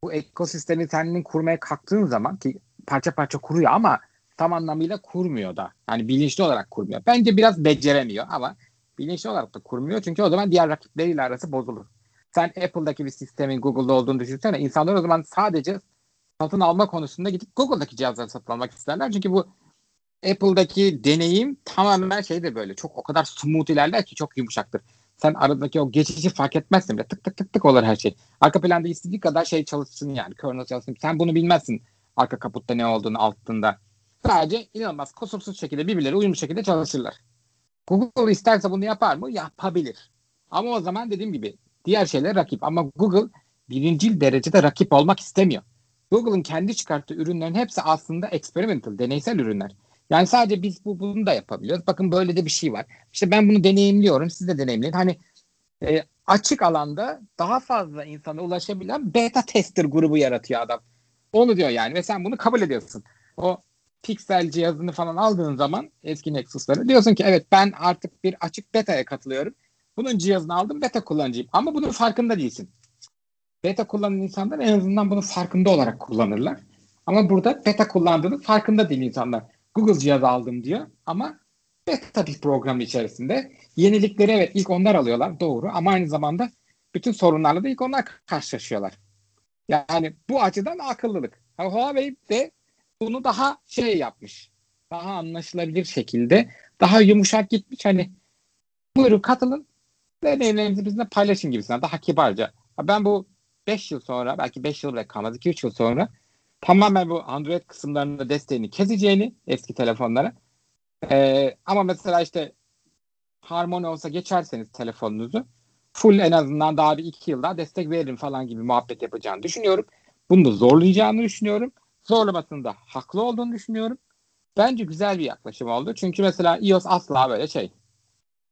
bu ekosistemi kendin kurmaya kalktığın zaman ki parça parça kuruyor ama tam anlamıyla kurmuyor da. Yani bilinçli olarak kurmuyor. Bence biraz beceremiyor ama bilinçli olarak da kurmuyor. Çünkü o zaman diğer rakipleriyle arası bozulur. Sen Apple'daki bir sistemin Google'da olduğunu düşünsene. İnsanlar o zaman sadece satın alma konusunda gidip Google'daki cihazları satın almak isterler. Çünkü bu Apple'daki deneyim tamamen şeydir böyle. Çok o kadar smooth ilerler ki çok yumuşaktır. Sen aradaki o geçişi fark etmezsin bile. Tık tık tık tık olur her şey. Arka planda istediği kadar şey çalışsın yani. Kernel çalışsın. Sen bunu bilmezsin arka kaputta ne olduğunu altında. Sadece inanılmaz kusursuz şekilde birbirleri uyumlu şekilde çalışırlar. Google isterse bunu yapar mı? Yapabilir. Ama o zaman dediğim gibi diğer şeyler rakip. Ama Google birincil derecede rakip olmak istemiyor. Google'ın kendi çıkarttığı ürünlerin hepsi aslında experimental, deneysel ürünler. Yani sadece biz bu bunu da yapabiliyoruz. Bakın böyle de bir şey var. İşte ben bunu deneyimliyorum. Siz de deneyimleyin. Hani e, açık alanda daha fazla insana ulaşabilen beta tester grubu yaratıyor adam. Onu diyor yani ve sen bunu kabul ediyorsun. O Pixel cihazını falan aldığın zaman eski Nexus'ları diyorsun ki evet ben artık bir açık beta'ya katılıyorum. Bunun cihazını aldım beta kullanıcıyım. Ama bunun farkında değilsin. Beta kullanan insanlar en azından bunu farkında olarak kullanırlar. Ama burada beta kullandığını farkında değil insanlar. Google cihazı aldım diyor ama beta bir program içerisinde. Yenilikleri evet ilk onlar alıyorlar doğru ama aynı zamanda bütün sorunlarla da ilk onlar karşılaşıyorlar. Yani bu açıdan akıllılık. Huawei de bunu daha şey yapmış. Daha anlaşılabilir şekilde daha yumuşak gitmiş. Hani buyurun katılın deneyimlerinizi bizimle paylaşın gibisinden daha kibarca. Ben bu 5 yıl sonra belki 5 yıl bile kalmaz 2-3 yıl sonra tamamen bu Android kısımlarında desteğini keseceğini eski telefonlara. Ee, ama mesela işte Harmony olsa geçerseniz telefonunuzu full en azından daha bir iki yıl daha destek veririm falan gibi muhabbet yapacağını düşünüyorum. Bunu da zorlayacağını düşünüyorum. Zorlamasında haklı olduğunu düşünüyorum. Bence güzel bir yaklaşım oldu. Çünkü mesela iOS asla böyle şey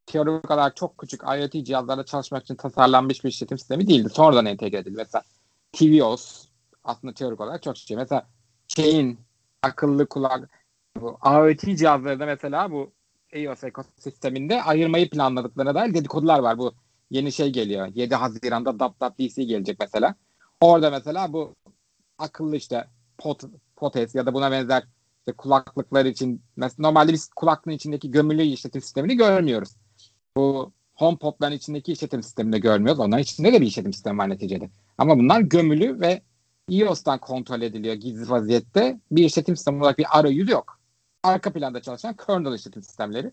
teorik olarak çok küçük IoT cihazlarla çalışmak için tasarlanmış bir işletim sistemi değildi. Sonradan entegre edildi. Mesela tvOS aslında teorik olarak çok şey. Mesela şeyin akıllı kulak bu IoT cihazlarında mesela bu iOS ekosisteminde ayırmayı planladıklarına dair dedikodular var. Bu yeni şey geliyor. 7 Haziran'da DC gelecek mesela. Orada mesela bu akıllı işte pot, potes ya da buna benzer işte kulaklıklar için mesela normalde biz kulaklığın içindeki gömülü işletim sistemini görmüyoruz. Bu HomePod'ların içindeki işletim sistemini de görmüyoruz. Onların içinde de bir işletim sistemi var neticede. Ama bunlar gömülü ve iOS'tan kontrol ediliyor gizli vaziyette. Bir işletim sistemi olarak bir arayüz yok. Arka planda çalışan kernel işletim sistemleri.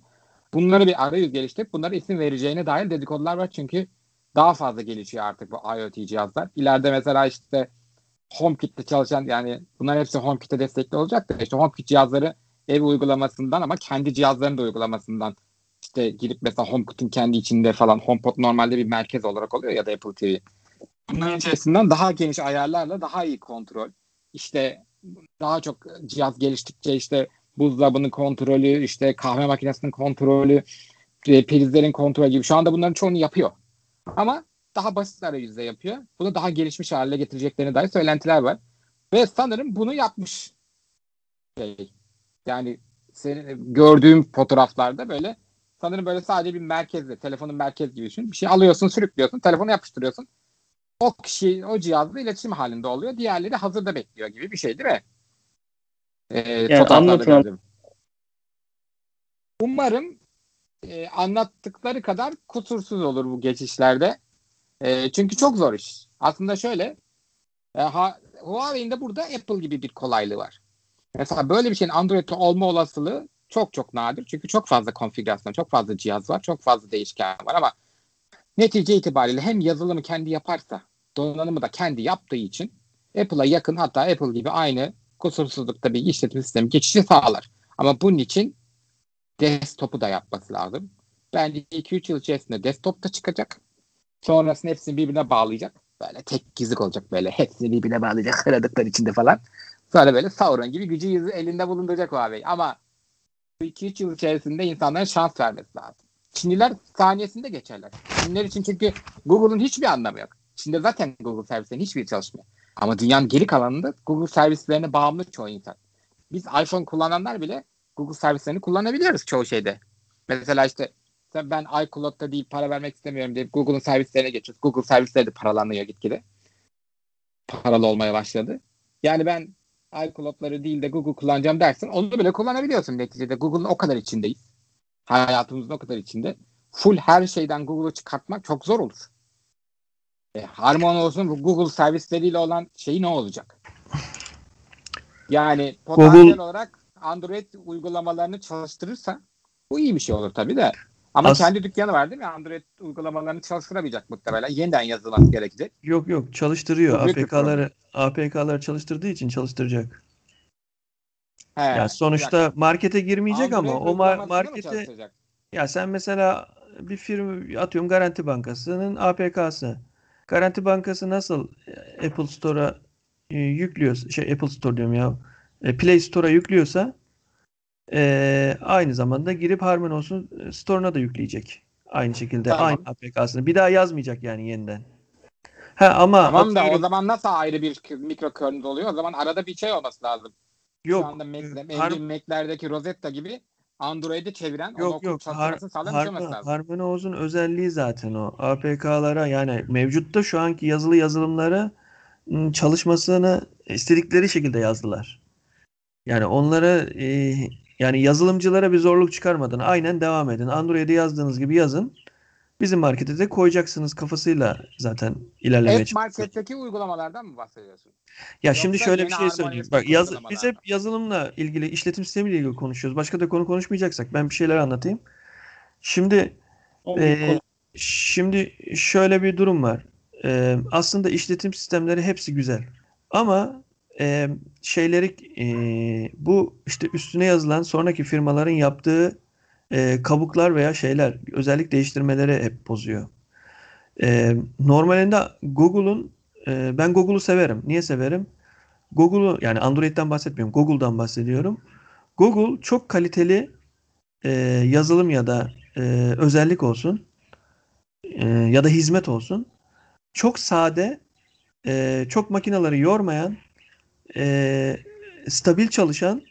Bunları bir arayüz geliştirip bunlara isim vereceğine dair dedikodular var. Çünkü daha fazla gelişiyor artık bu IoT cihazlar. İleride mesela işte HomeKit'te çalışan yani bunlar hepsi HomeKit'e destekli olacak da işte HomeKit cihazları ev uygulamasından ama kendi cihazlarının da uygulamasından işte girip mesela HomeKit'in kendi içinde falan HomePod normalde bir merkez olarak oluyor ya da Apple TV. Bunların içerisinden daha geniş ayarlarla daha iyi kontrol. İşte daha çok cihaz geliştikçe işte buzdolabının kontrolü, işte kahve makinesinin kontrolü, e, prizlerin kontrolü gibi. Şu anda bunların çoğunu yapıyor. Ama daha basit arayüzde yapıyor. Bunu daha gelişmiş hale getireceklerine dair söylentiler var. Ve sanırım bunu yapmış. Şey, yani senin gördüğüm fotoğraflarda böyle sanırım böyle sadece bir merkezde, telefonun merkez gibi düşün. Bir şey alıyorsun, sürüklüyorsun, telefonu yapıştırıyorsun. O kişi o cihazla iletişim halinde oluyor. Diğerleri hazırda bekliyor gibi bir şey değil mi? Ee, anlatın. gördüm. Umarım e, anlattıkları kadar kusursuz olur bu geçişlerde. E, çünkü çok zor iş. Aslında şöyle e, ha, Huawei'in de burada Apple gibi bir kolaylığı var. Mesela böyle bir şeyin Android'de olma olasılığı çok çok nadir. Çünkü çok fazla konfigürasyon, çok fazla cihaz var, çok fazla değişken var ama netice itibariyle hem yazılımı kendi yaparsa, donanımı da kendi yaptığı için Apple'a yakın hatta Apple gibi aynı kusursuzlukta bir işletim sistemi geçişi sağlar. Ama bunun için desktop'u da yapması lazım. Bence 2-3 yıl içerisinde desktop da çıkacak. Sonrasında hepsini birbirine bağlayacak. Böyle tek gizlik olacak böyle. Hepsini birbirine bağlayacak aradıklar içinde falan. Sonra böyle Sauron gibi gücü elinde bulunduracak Huawei. Ama bu 2-3 yıl içerisinde insanlara şans vermesi lazım. Çinliler saniyesinde geçerler. Çinliler için çünkü Google'un hiçbir anlamı yok. Çin'de zaten Google servislerinin hiçbiri çalışmıyor. Ama dünyanın geri kalanında Google servislerine bağımlı çoğu insan. Biz iPhone kullananlar bile Google servislerini kullanabiliyoruz çoğu şeyde. Mesela işte ben iCloud'da değil para vermek istemiyorum deyip Google'un servislerine geçiyoruz. Google servisleri de paralanıyor gitgide. Paralı olmaya başladı. Yani ben iCloud'ları değil de Google kullanacağım dersin. Onu bile kullanabiliyorsun neticede. Google'ın o kadar içindeyiz. Hayatımızın o kadar içinde. Full her şeyden Google'u çıkartmak çok zor olur. E, Harmon olsun bu Google servisleriyle olan şey ne olacak? Yani potansiyel Google- olarak Android uygulamalarını çalıştırırsa bu iyi bir şey olur tabii de. Ama As- kendi dükkanı var değil mi? Android uygulamalarını çalıştıramayacak muhtemelen. Yeniden yazılması gerekecek. Yok yok çalıştırıyor. APK'ları APK'ları çalıştırdığı için çalıştıracak. He, Ya sonuçta markete girmeyecek Android ama o ma- markete ya sen mesela bir firma atıyorum Garanti Bankası'nın APK'sı. Garanti Bankası nasıl e, Apple Store'a e, yüklüyorsa şey Apple Store diyorum ya e, Play Store'a yüklüyorsa e, aynı zamanda girip Harmonios'un e, Store'una da yükleyecek. Aynı şekilde Tamam. aynı APK'sını. Bir daha yazmayacak yani yeniden. Ha ama Tamam da o atıyorum- zaman nasıl ayrı bir mikro kernel oluyor? O zaman arada bir şey olması lazım. yok Şu anda Mac'de, Har- Har- Mac'lerdeki Rosetta gibi Android'i çeviren Yok yok. Har çalıştırmasını sağlayan bir olması Harmon- lazım. Harmonios'un özelliği zaten o. APK'lara yani mevcutta şu anki yazılı yazılımları ım, çalışmasını istedikleri şekilde yazdılar. Yani onlara e, yani yazılımcılara bir zorluk çıkarmadan aynen devam edin. Android'e yazdığınız gibi yazın. Bizim markete de koyacaksınız kafasıyla zaten ilerlemeye App. Market'teki uygulamalardan mı bahsediyorsun? Ya şimdi Yoksa şöyle yeni bir şey söyleyeyim. Bak yaz, biz hep yazılımla ilgili, işletim sistemiyle ilgili konuşuyoruz. Başka da konu konuşmayacaksak ben bir şeyler anlatayım. Şimdi konu- şimdi şöyle bir durum var. Ee, aslında işletim sistemleri hepsi güzel. Ama e, şeyleri e, bu işte üstüne yazılan sonraki firmaların yaptığı e, kabuklar veya şeyler özellik değiştirmeleri hep bozuyor. E, normalinde Google'un e, ben Google'u severim. Niye severim? Google'u yani Android'den bahsetmiyorum. Google'dan bahsediyorum. Google çok kaliteli e, yazılım ya da e, özellik olsun e, ya da hizmet olsun. Çok sade, e, çok makinaları yormayan, e, stabil çalışan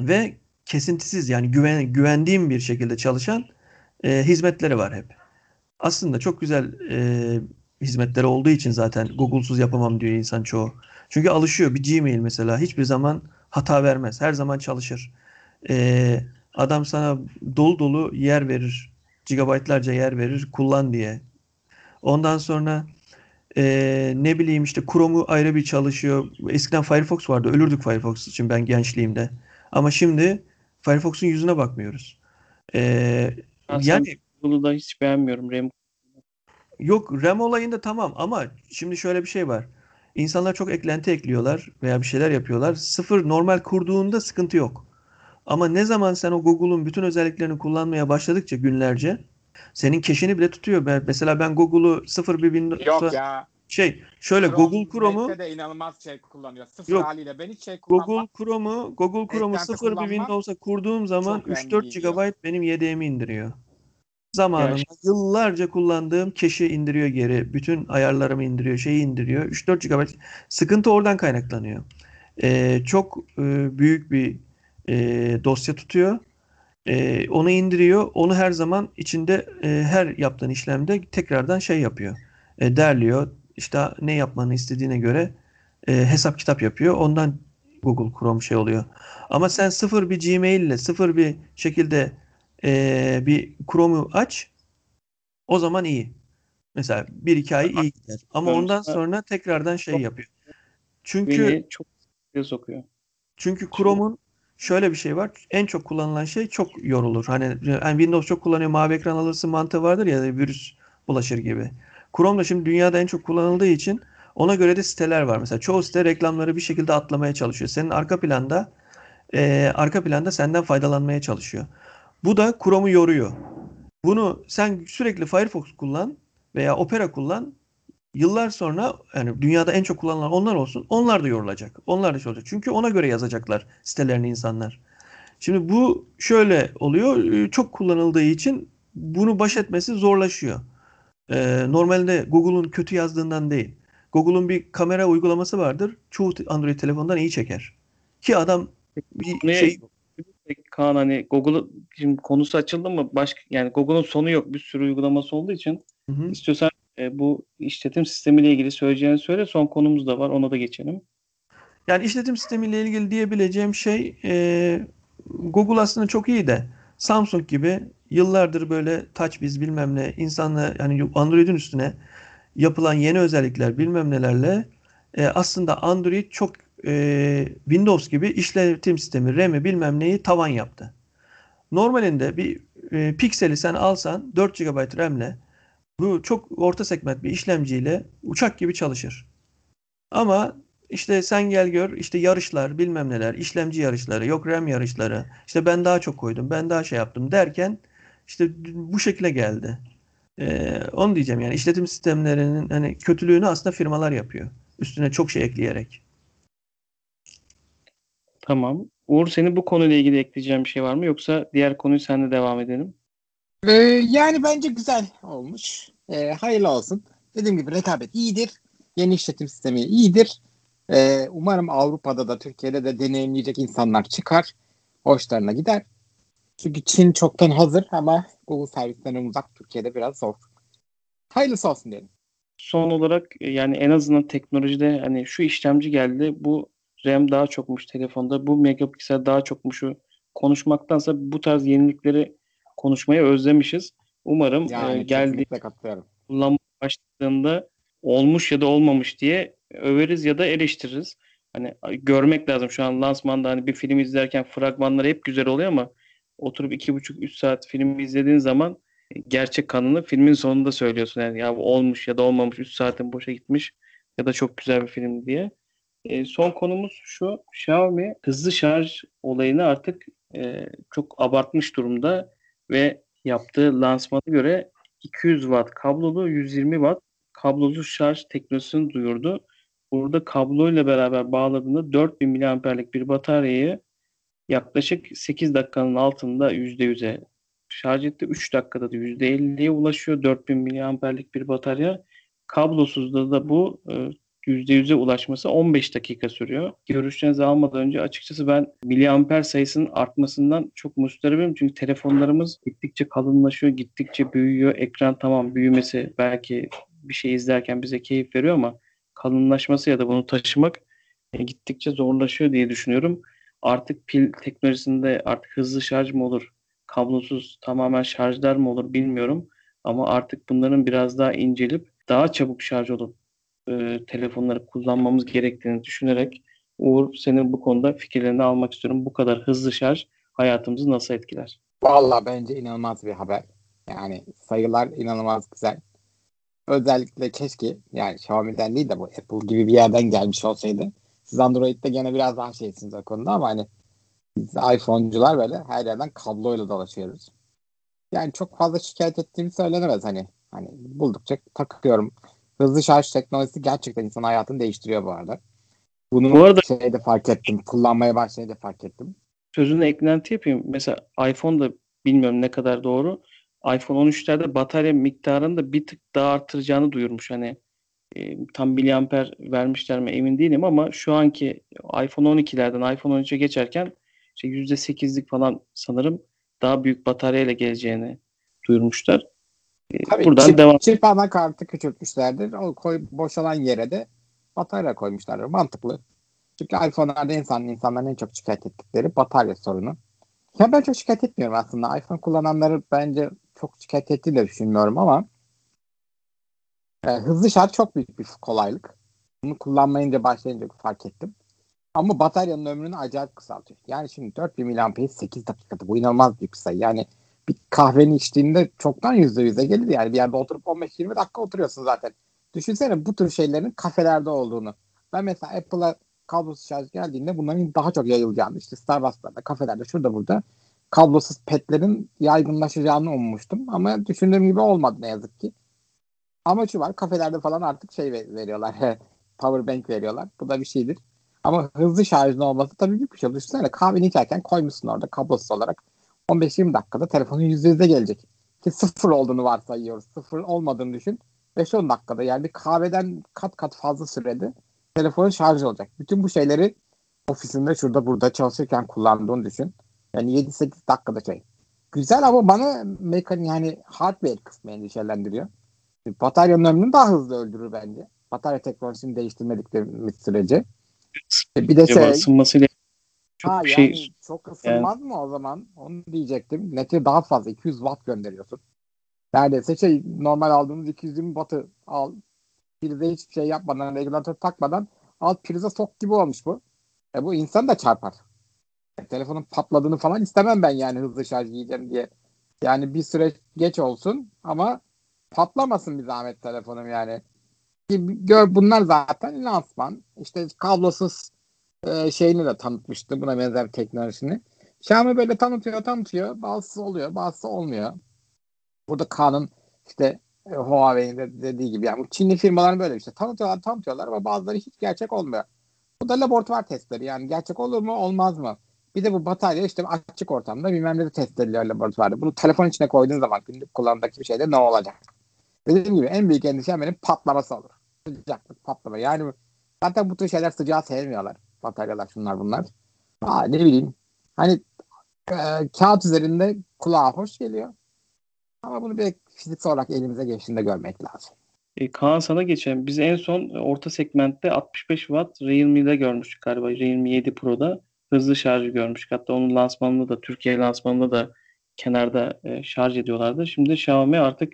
ve kesintisiz yani güven, güvendiğim bir şekilde çalışan e, hizmetleri var hep. Aslında çok güzel e, hizmetleri olduğu için zaten Google'suz yapamam diyor insan çoğu. Çünkü alışıyor. Bir Gmail mesela hiçbir zaman hata vermez. Her zaman çalışır. E, adam sana dolu dolu yer verir. Gigabaytlarca yer verir. Kullan diye. Ondan sonra e, ne bileyim işte Chrome'u ayrı bir çalışıyor. Eskiden Firefox vardı. Ölürdük Firefox için ben gençliğimde. Ama şimdi Firefox'un yüzüne bakmıyoruz. E, Ben yani Bunu da hiç beğenmiyorum. RAM Yok RAM olayında tamam ama şimdi şöyle bir şey var. İnsanlar çok eklenti ekliyorlar veya bir şeyler yapıyorlar. Sıfır normal kurduğunda sıkıntı yok. Ama ne zaman sen o Google'un bütün özelliklerini kullanmaya başladıkça günlerce senin cache'ini bile tutuyor. Ben, mesela ben Google'u sıfır bir Windows'a Yok ya. şey şöyle Chrome, Google Chrome'u de inanılmaz şey kullanıyor. Sıfır Yok. haliyle. Ben hiç şey kullanmam. Google Chrome'u Google Chrome'u sıfır bir Windows'a kurduğum zaman çok önemli 3-4 değil diyor. GB benim yedeğimi indiriyor. Zamanında Evet. yıllarca kullandığım cache'i indiriyor geri. Bütün ayarlarımı indiriyor, şeyi indiriyor. 3-4 GB. Sıkıntı oradan kaynaklanıyor. Ee, çok e, büyük bir e, dosya tutuyor. E, onu indiriyor. Onu her zaman içinde e, her yaptığın işlemde tekrardan şey yapıyor. E, derliyor. İşte ne yapmanı istediğine göre e, hesap kitap yapıyor. Ondan Google Chrome şey oluyor. Ama sen sıfır bir Gmail ile sıfır bir şekilde e, bir Chrome'u aç. O zaman iyi. Mesela bir iki ay iyi gider. Ama ondan sonra tekrardan şey yapıyor. Çünkü çok sokuyor. çünkü Chrome'un şöyle bir şey var. En çok kullanılan şey çok yorulur. Hani yani Windows çok kullanıyor. Mavi ekran alırsın mantığı vardır ya virüs bulaşır gibi. Chrome da şimdi dünyada en çok kullanıldığı için ona göre de siteler var. Mesela çoğu site reklamları bir şekilde atlamaya çalışıyor. Senin arka planda e, arka planda senden faydalanmaya çalışıyor. Bu da Chrome'u yoruyor. Bunu sen sürekli Firefox kullan veya Opera kullan. Yıllar sonra yani dünyada en çok kullanılan onlar olsun. Onlar da yorulacak. Onlar da şey olacak. Çünkü ona göre yazacaklar sitelerini insanlar. Şimdi bu şöyle oluyor. e, Çok kullanıldığı için bunu baş etmesi zorlaşıyor. Ee, normalde Google'un kötü yazdığından değil. Google'un bir kamera uygulaması vardır. Çoğu Android telefondan iyi çeker. Ki adam bir Ne- şey Kaan hani Google'ı şimdi konusu açıldı mı başka yani Google'un sonu yok bir sürü uygulaması olduğu için Hı hı. istiyorsan e, bu işletim sistemiyle ilgili söyleyeceğini söyle son konumuz da var ona da geçelim. Yani işletim sistemiyle ilgili diyebileceğim şey e, Google aslında çok iyi de Samsung gibi yıllardır böyle TouchWiz bilmem ne insanla yani Android'in üstüne yapılan yeni özellikler bilmem nelerle e, aslında Android çok e, Windows gibi işletim sistemi RAM'i bilmem neyi tavan yaptı. Normalinde bir e, pikseli sen alsan 4 GB RAM'le bu çok orta segment bir işlemciyle uçak gibi çalışır. Ama işte sen gel gör işte yarışlar bilmem neler işlemci yarışları yok RAM yarışları işte ben daha çok koydum ben daha şey yaptım derken işte bu şekilde geldi. Ee, onu diyeceğim yani işletim sistemlerinin hani kötülüğünü aslında firmalar yapıyor. Üstüne çok şey ekleyerek. Tamam. Uğur senin bu konuyla ilgili ekleyeceğin bir şey var mı yoksa diğer konuyu senle devam edelim. Ee, yani bence güzel olmuş. Ee, hayırlı olsun. Dediğim gibi rekabet iyidir. Yeni işletim sistemi iyidir. Ee, umarım Avrupa'da da Türkiye'de de deneyimleyecek insanlar çıkar. Hoşlarına gider. Çünkü Çin çoktan hazır ama Google servislerinden uzak Türkiye'de biraz zor. Hayırlısı olsun diyelim. Son olarak e, yani en azından teknolojide hani şu işlemci geldi bu RAM daha çokmuş telefonda bu megapiksel daha çokmuşu konuşmaktansa bu tarz yenilikleri konuşmayı özlemişiz. Umarım Yani e, geldiği kesinlikle katılıyorum. kullanmaya başladığında olmuş ya da olmamış diye överiz ya da eleştiririz. Hani görmek lazım şu an lansmanda hani bir film izlerken fragmanları hep güzel oluyor ama oturup iki buçuk üç saat filmi izlediğin zaman gerçek kanını filmin sonunda söylüyorsun. Yani ya olmuş ya da olmamış 3 saatin boşa gitmiş ya da çok güzel bir film diye. E, son konumuz şu Xiaomi hızlı şarj olayını artık e, çok abartmış durumda ve yaptığı lansmana göre 200 watt kablolu 120 watt kablosuz şarj teknolojisini duyurdu. Burada kabloyla beraber bağladığında 4000 miliamperlik bir bataryayı yaklaşık 8 dakikanın altında %100'e şarj etti. 3 dakikada da %50'ye ulaşıyor. 4000 miliamperlik bir batarya. Kablosuzda da bu e, %100'e ulaşması 15 dakika sürüyor. Görüşlerinizi almadan önce açıkçası ben miliamper sayısının artmasından çok mustaribim. Çünkü telefonlarımız gittikçe kalınlaşıyor, gittikçe büyüyor. Ekran tamam büyümesi belki bir şey izlerken bize keyif veriyor ama kalınlaşması ya da bunu taşımak e, gittikçe zorlaşıyor diye düşünüyorum. Artık pil teknolojisinde artık hızlı şarj mı olur, kablosuz tamamen şarjlar mı olur bilmiyorum. Ama artık bunların biraz daha incelip daha çabuk şarj olup e, telefonları kullanmamız gerektiğini düşünerek Uğur senin bu konuda fikirlerini almak istiyorum. Bu kadar hızlı şarj hayatımızı nasıl etkiler? Valla bence inanılmaz bir haber. Yani sayılar inanılmaz güzel. Özellikle keşke yani Xiaomi'den değil de bu Apple gibi bir yerden gelmiş olsaydı. Siz Android'de gene biraz daha şeysiniz o konuda ama hani biz iPhone'cular böyle her yerden kabloyla dolaşıyoruz. Yani çok fazla şikayet ettiğimi söylenemez hani. Hani buldukça takıyorum. Hızlı şarj teknolojisi gerçekten insan hayatını değiştiriyor bu arada. Bunu Bu arada- şeyde fark ettim. Kullanmaya başlayınca fark ettim. Sözüne eklenti yapayım. Mesela iPhone'da bilmiyorum ne kadar doğru. iPhone 13'lerde batarya miktarını da bir tık daha artıracağını duyurmuş. Hani e, tam miliamper vermişler mi emin değilim ama şu anki iPhone 12'lerden iPhone 13'e geçerken işte %8'lik falan sanırım daha büyük bataryayla geleceğini duyurmuşlar. Tabii Buradan çip, devam. çip anakartı küçültmüşlerdir. O koy, boşalan yere de batarya koymuşlardır. Mantıklı. Çünkü iPhone'larda insan, insanların en çok şikayet ettikleri batarya sorunu. Ya ben çok şikayet etmiyorum aslında. iPhone kullananları bence çok şikayet ettiğini de düşünmüyorum ama e, hızlı şarj çok büyük bir kolaylık. Bunu kullanmayınca başlayınca fark ettim. Ama bataryanın ömrünü acayip kısaltıyor. Yani şimdi 4000 mAh 8 dakikada bu inanılmaz büyük bir sayı. Yani bir kahveni içtiğinde çoktan yüzde yüze gelir yani bir yerde oturup 15-20 dakika oturuyorsun zaten. Düşünsene bu tür şeylerin kafelerde olduğunu. Ben mesela Apple'a kablosuz şarj geldiğinde bunların daha çok yayılacağını işte Starbucks'larda, kafelerde, şurada burada kablosuz petlerin yaygınlaşacağını ummuştum. Ama düşündüğüm gibi olmadı ne yazık ki. Ama şu var kafelerde falan artık şey ver- veriyorlar. Power bank veriyorlar. Bu da bir şeydir. Ama hızlı şarjın olması tabii büyük bir şey. Düşünsene kahveni içerken koymuşsun orada kablosuz olarak. 15-20 dakikada telefonun %100'e gelecek. Ki sıfır olduğunu varsayıyoruz. Sıfır olmadığını düşün. 5-10 dakikada yani bir kahveden kat kat fazla sürede telefonun şarj olacak. Bütün bu şeyleri ofisinde şurada burada çalışırken kullandığını düşün. Yani 7-8 dakikada şey. Güzel ama bana mekanik yani hardware kısmı endişelendiriyor. Bataryanın ömrünü daha hızlı öldürür bence. Batarya teknolojisini değiştirmediklerimiz sürece. E Bir de şey, ısınmasıyla çok ha bir yani şey çok ısınmaz mı o zaman? Onu diyecektim. Neti daha fazla 200 watt gönderiyorsun. Neredeyse şey normal aldığımız 220 wattı al. Prize hiçbir şey yapmadan, regülatör takmadan al prize sok gibi olmuş bu. E bu insan da çarpar. E, telefonun patladığını falan istemem ben yani hızlı şarj yiyeceğim diye. Yani bir süre geç olsun ama patlamasın bir zahmet telefonum yani. Gör, bunlar zaten lansman. İşte kablosuz e, şeyini de tanıtmıştı. Buna benzer teknolojisini. Xiaomi böyle tanıtıyor tanıtıyor. Bazısı oluyor bazısı olmuyor. Burada Kaan'ın işte e, Huawei'nin de dediği gibi yani Çinli firmaların böyle işte tanıtıyorlar tanıtıyorlar ama bazıları hiç gerçek olmuyor. Bu da laboratuvar testleri yani gerçek olur mu olmaz mı? Bir de bu batarya işte açık ortamda bilmem ne de test ediliyor laboratuvarda. Bunu telefon içine koyduğun zaman günlük kullanımdaki bir şeyde ne olacak? Dediğim gibi en büyük endişem benim patlaması olur. Sıcaklık patlama. Yani zaten bu tür şeyler sıcağı sevmiyorlar. Bataryalar şunlar bunlar. Aa, ne bileyim. Hani e, kağıt üzerinde kulağa hoş geliyor. Ama bunu bir fiziksel olarak elimize geçtiğinde görmek lazım. E, Kaan sana geçelim. Biz en son orta segmentte 65 Watt Realme'de görmüştük galiba. Realme 7 Pro'da hızlı şarjı görmüştük. Hatta onun lansmanında da Türkiye lansmanında da kenarda e, şarj ediyorlardı. Şimdi Xiaomi artık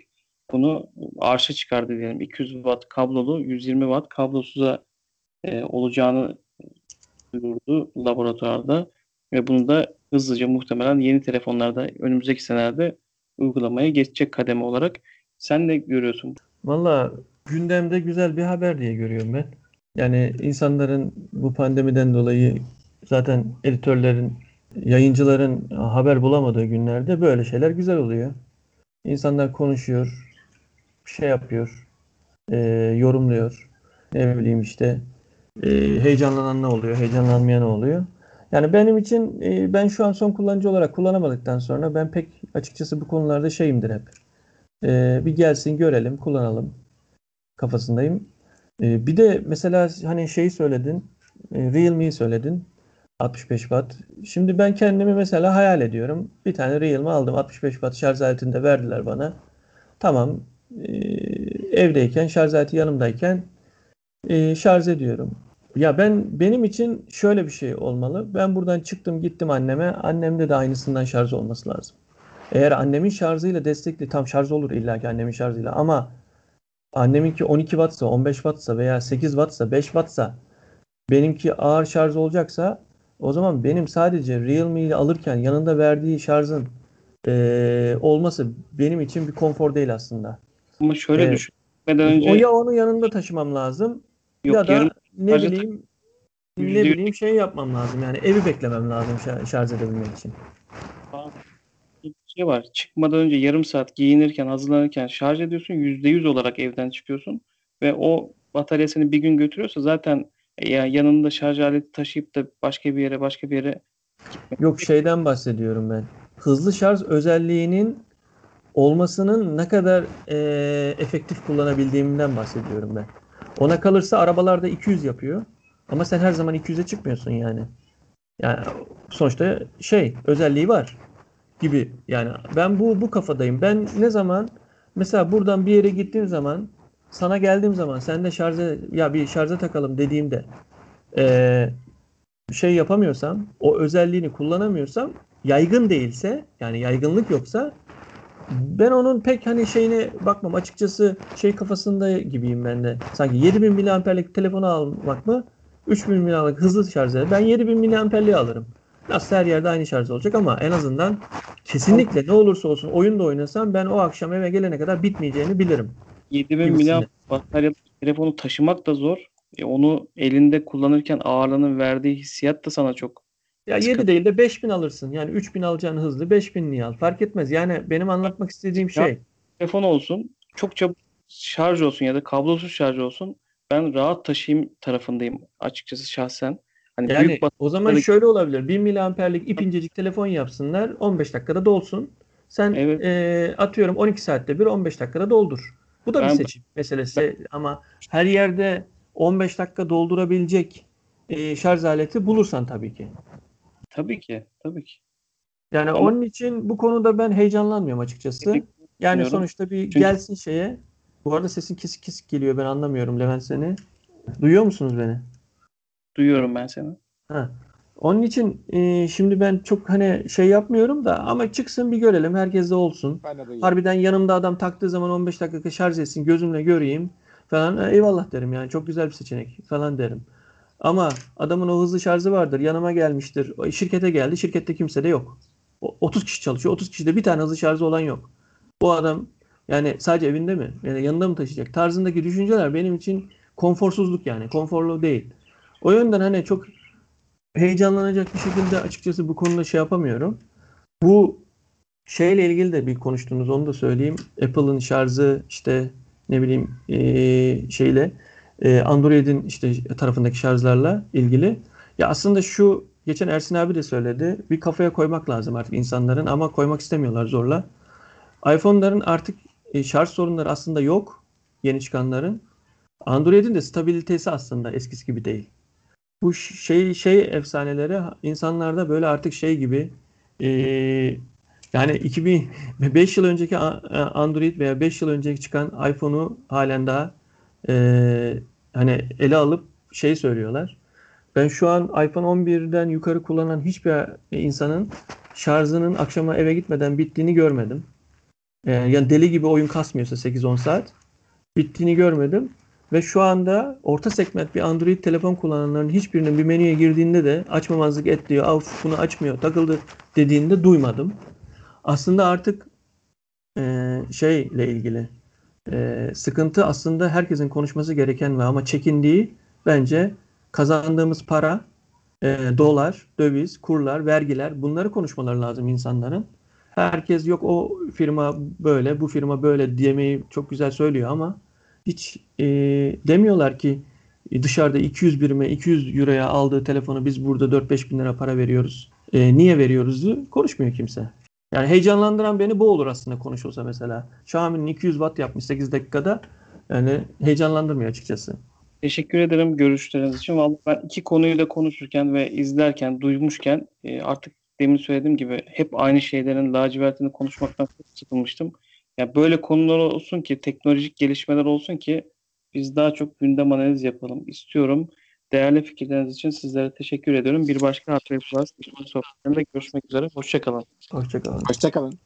bunu arşa çıkardı diyelim. 200 Watt kablolu, 120 Watt kablosuza e, olacağını duyurdu laboratuvarda. Ve bunu da hızlıca muhtemelen yeni telefonlarda önümüzdeki senelerde uygulamaya geçecek kademe olarak. Sen ne görüyorsun? Valla gündemde güzel bir haber diye görüyorum ben. Yani insanların bu pandemiden dolayı zaten editörlerin, yayıncıların haber bulamadığı günlerde böyle şeyler güzel oluyor. İnsanlar konuşuyor, şey yapıyor, e, yorumluyor. Ne bileyim işte e, heyecanlanan ne oluyor, heyecanlanmayan ne oluyor. Yani benim için e, ben şu an son kullanıcı olarak kullanamadıktan sonra ben pek açıkçası bu konularda şeyimdir hep. E, bir gelsin görelim, kullanalım kafasındayım. E, bir de mesela hani şeyi söyledin, e, Realme'yi söyledin. 65 watt. Şimdi ben kendimi mesela hayal ediyorum. Bir tane Realme aldım. 65 watt şarj aletini de verdiler bana. Tamam. e, evdeyken, şarj aleti yanımdayken e, şarj ediyorum. Ya ben benim için şöyle bir şey olmalı. Ben buradan çıktım gittim anneme. Annemde de aynısından şarj olması lazım. Eğer annemin şarjıyla destekli tam şarj olur illa ki annemin şarjıyla ama anneminki 12 wattsa 15 wattsa veya 8 wattsa 5 wattsa benimki ağır şarj olacaksa o zaman benim sadece Realme ile alırken yanında verdiği şarjın eee, olması benim için bir konfor değil aslında. Ama şöyle Evet. düşün. Önce O ya onu yanında taşımam lazım yok ya da yarım ne bileyim ne Yüzde yüz- bileyim şey yapmam lazım yani evi beklemem lazım şa- şarj edebilmek için. bir şey var. Çıkmadan önce yarım saat giyinirken, hazırlanırken şarj ediyorsun. %100 olarak evden çıkıyorsun. Ve o batarya seni bir gün götürüyorsa zaten e, ya yanında şarj aleti taşıyıp da başka bir yere başka bir yere Yok şeyden bahsediyorum ben. Hızlı şarj özelliğinin olmasının ne kadar eee, efektif kullanabildiğimden bahsediyorum ben. Ona kalırsa arabalarda 200 yapıyor. Ama sen her zaman 200'e çıkmıyorsun yani. Yani sonuçta şey özelliği var. gibi. Yani ben bu bu kafadayım. Ben ne zaman mesela buradan bir yere gittiğim zaman sana geldiğim zaman sen de şarja ya bir şarja takalım dediğimde eee, şey yapamıyorsam o özelliğini kullanamıyorsam yaygın değilse yani yaygınlık yoksa ben onun pek hani şeyine bakmam açıkçası şey kafasında gibiyim ben de. Sanki 7000 miliamperlik telefonu almak mı 3000 miliamperlik hızlı şarjı. Ben 7000 miliamperliği alırım. Nasıl her yerde aynı şarj olacak ama en azından kesinlikle ne olursa olsun oyun da oynasam ben o akşam eve gelene kadar bitmeyeceğini bilirim. 7000 Gibisine. mAh bataryalı telefonu taşımak da zor. E, onu elinde kullanırken ağırlığının verdiği hissiyat da sana çok. Ya 7 Sıkıntı. değil de 5000 alırsın. Yani 3000 alacağın hızlı 5000 niye al? Fark etmez. Yani benim anlatmak istediğim şey Telefon olsun, çok çabuk şarj olsun ya da kablosuz şarj olsun. Ben rahat taşıyayım tarafındayım açıkçası şahsen. Hani Yani büyük o zaman şöyle olabilir. 1000 miliamperlik ip incecik telefon yapsınlar. 15 dakikada dolsun. Sen Evet. eee, atıyorum 12 saatte bir 15 dakikada doldur. Bu da bir Ben- seçim meselesi ama her yerde 15 dakika doldurabilecek eee, şarj aleti bulursan tabii ki. Tabii ki, tabii ki. Yani Ama- onun için bu konuda ben heyecanlanmıyorum açıkçası. Yani sonuçta bir Çünkü- gelsin şeye. Bu arada sesin kesik kesik geliyor. Ben anlamıyorum Levent seni. Duyuyor musunuz beni? Duyuyorum ben seni. Ha. Onun için e, şimdi ben çok hani şey yapmıyorum da ama çıksın bir görelim. Herkes de olsun. Ben de duyuyorum. Harbiden yanımda adam taktığı zaman 15 dakika şarj etsin gözümle göreyim falan. E, eyvallah derim yani çok güzel bir seçenek falan derim. Ama adamın o hızlı şarjı vardır. Yanıma gelmiştir. Şirkete geldi. Şirkette kimse de yok. O- 30 kişi çalışıyor. 30 kişide bir tane hızlı şarjı olan yok. Bu adam yani sadece evinde mi? Yani yanında mı taşıyacak? Tarzındaki düşünceler benim için konforsuzluk yani. Konforlu değil. O yönden hani çok heyecanlanacak bir şekilde açıkçası bu konuda şey yapamıyorum. Bu şeyle ilgili de bir konuştunuz onu da söyleyeyim. Apple'ın şarjı işte ne bileyim eee, şeyle eee, Android'in işte tarafındaki şarjlarla ilgili. Ya aslında şu geçen Ersin abi de söyledi. Bir kafaya koymak lazım artık insanların ama koymak istemiyorlar zorla. iPhone'ların artık e, şarj sorunları aslında yok. Yeni çıkanların. Android'in de stabilitesi aslında eskisi gibi değil. Bu şey şey efsaneleri insanlarda böyle artık şey gibi e, yani 2005 yıl önceki Android veya 5 yıl önceki çıkan iPhone'u halen daha e, hani ele alıp şey söylüyorlar. Ben şu an iPhone 11'den yukarı kullanan hiçbir insanın şarjının akşama eve gitmeden bittiğini görmedim. E, yani deli gibi oyun kasmıyorsa 8-10 saat bittiğini görmedim. Ve şu anda orta segment bir Android telefon kullananların hiçbirinin bir menüye girdiğinde de açmamazlık et diyor. Av bunu açmıyor takıldı dediğinde duymadım. Aslında artık e, şeyle ilgili e, sıkıntı aslında herkesin konuşması gereken ve ama çekindiği bence kazandığımız para, e, dolar, döviz, kurlar, vergiler bunları konuşmaları lazım insanların. Herkes yok o firma böyle, bu firma böyle diyemeyi çok güzel söylüyor ama hiç e, demiyorlar ki dışarıda 200 birime 200 euroya aldığı telefonu biz burada 4-5 bin lira para veriyoruz. E, niye veriyoruzu konuşmuyor kimse. Yani heyecanlandıran beni bu olur aslında konuşulsa mesela. Xiaomi'nin 200 watt yapmış 8 dakikada. Yani heyecanlandırmıyor açıkçası. Teşekkür ederim görüşleriniz için. Vallahi ben iki konuyu da konuşurken ve izlerken, duymuşken e, artık demin söylediğim gibi hep aynı şeylerin lacivertini konuşmaktan sıkılmıştım. Ya böyle konular olsun ki, teknolojik gelişmeler olsun ki biz daha çok gündem analiz yapalım istiyorum. Değerli fikirleriniz için sizlere teşekkür ediyorum. Bir başka Hardware Plus sohbetlerinde görüşmek üzere. Hoşçakalın. Hoşçakalın. Hoşçakalın.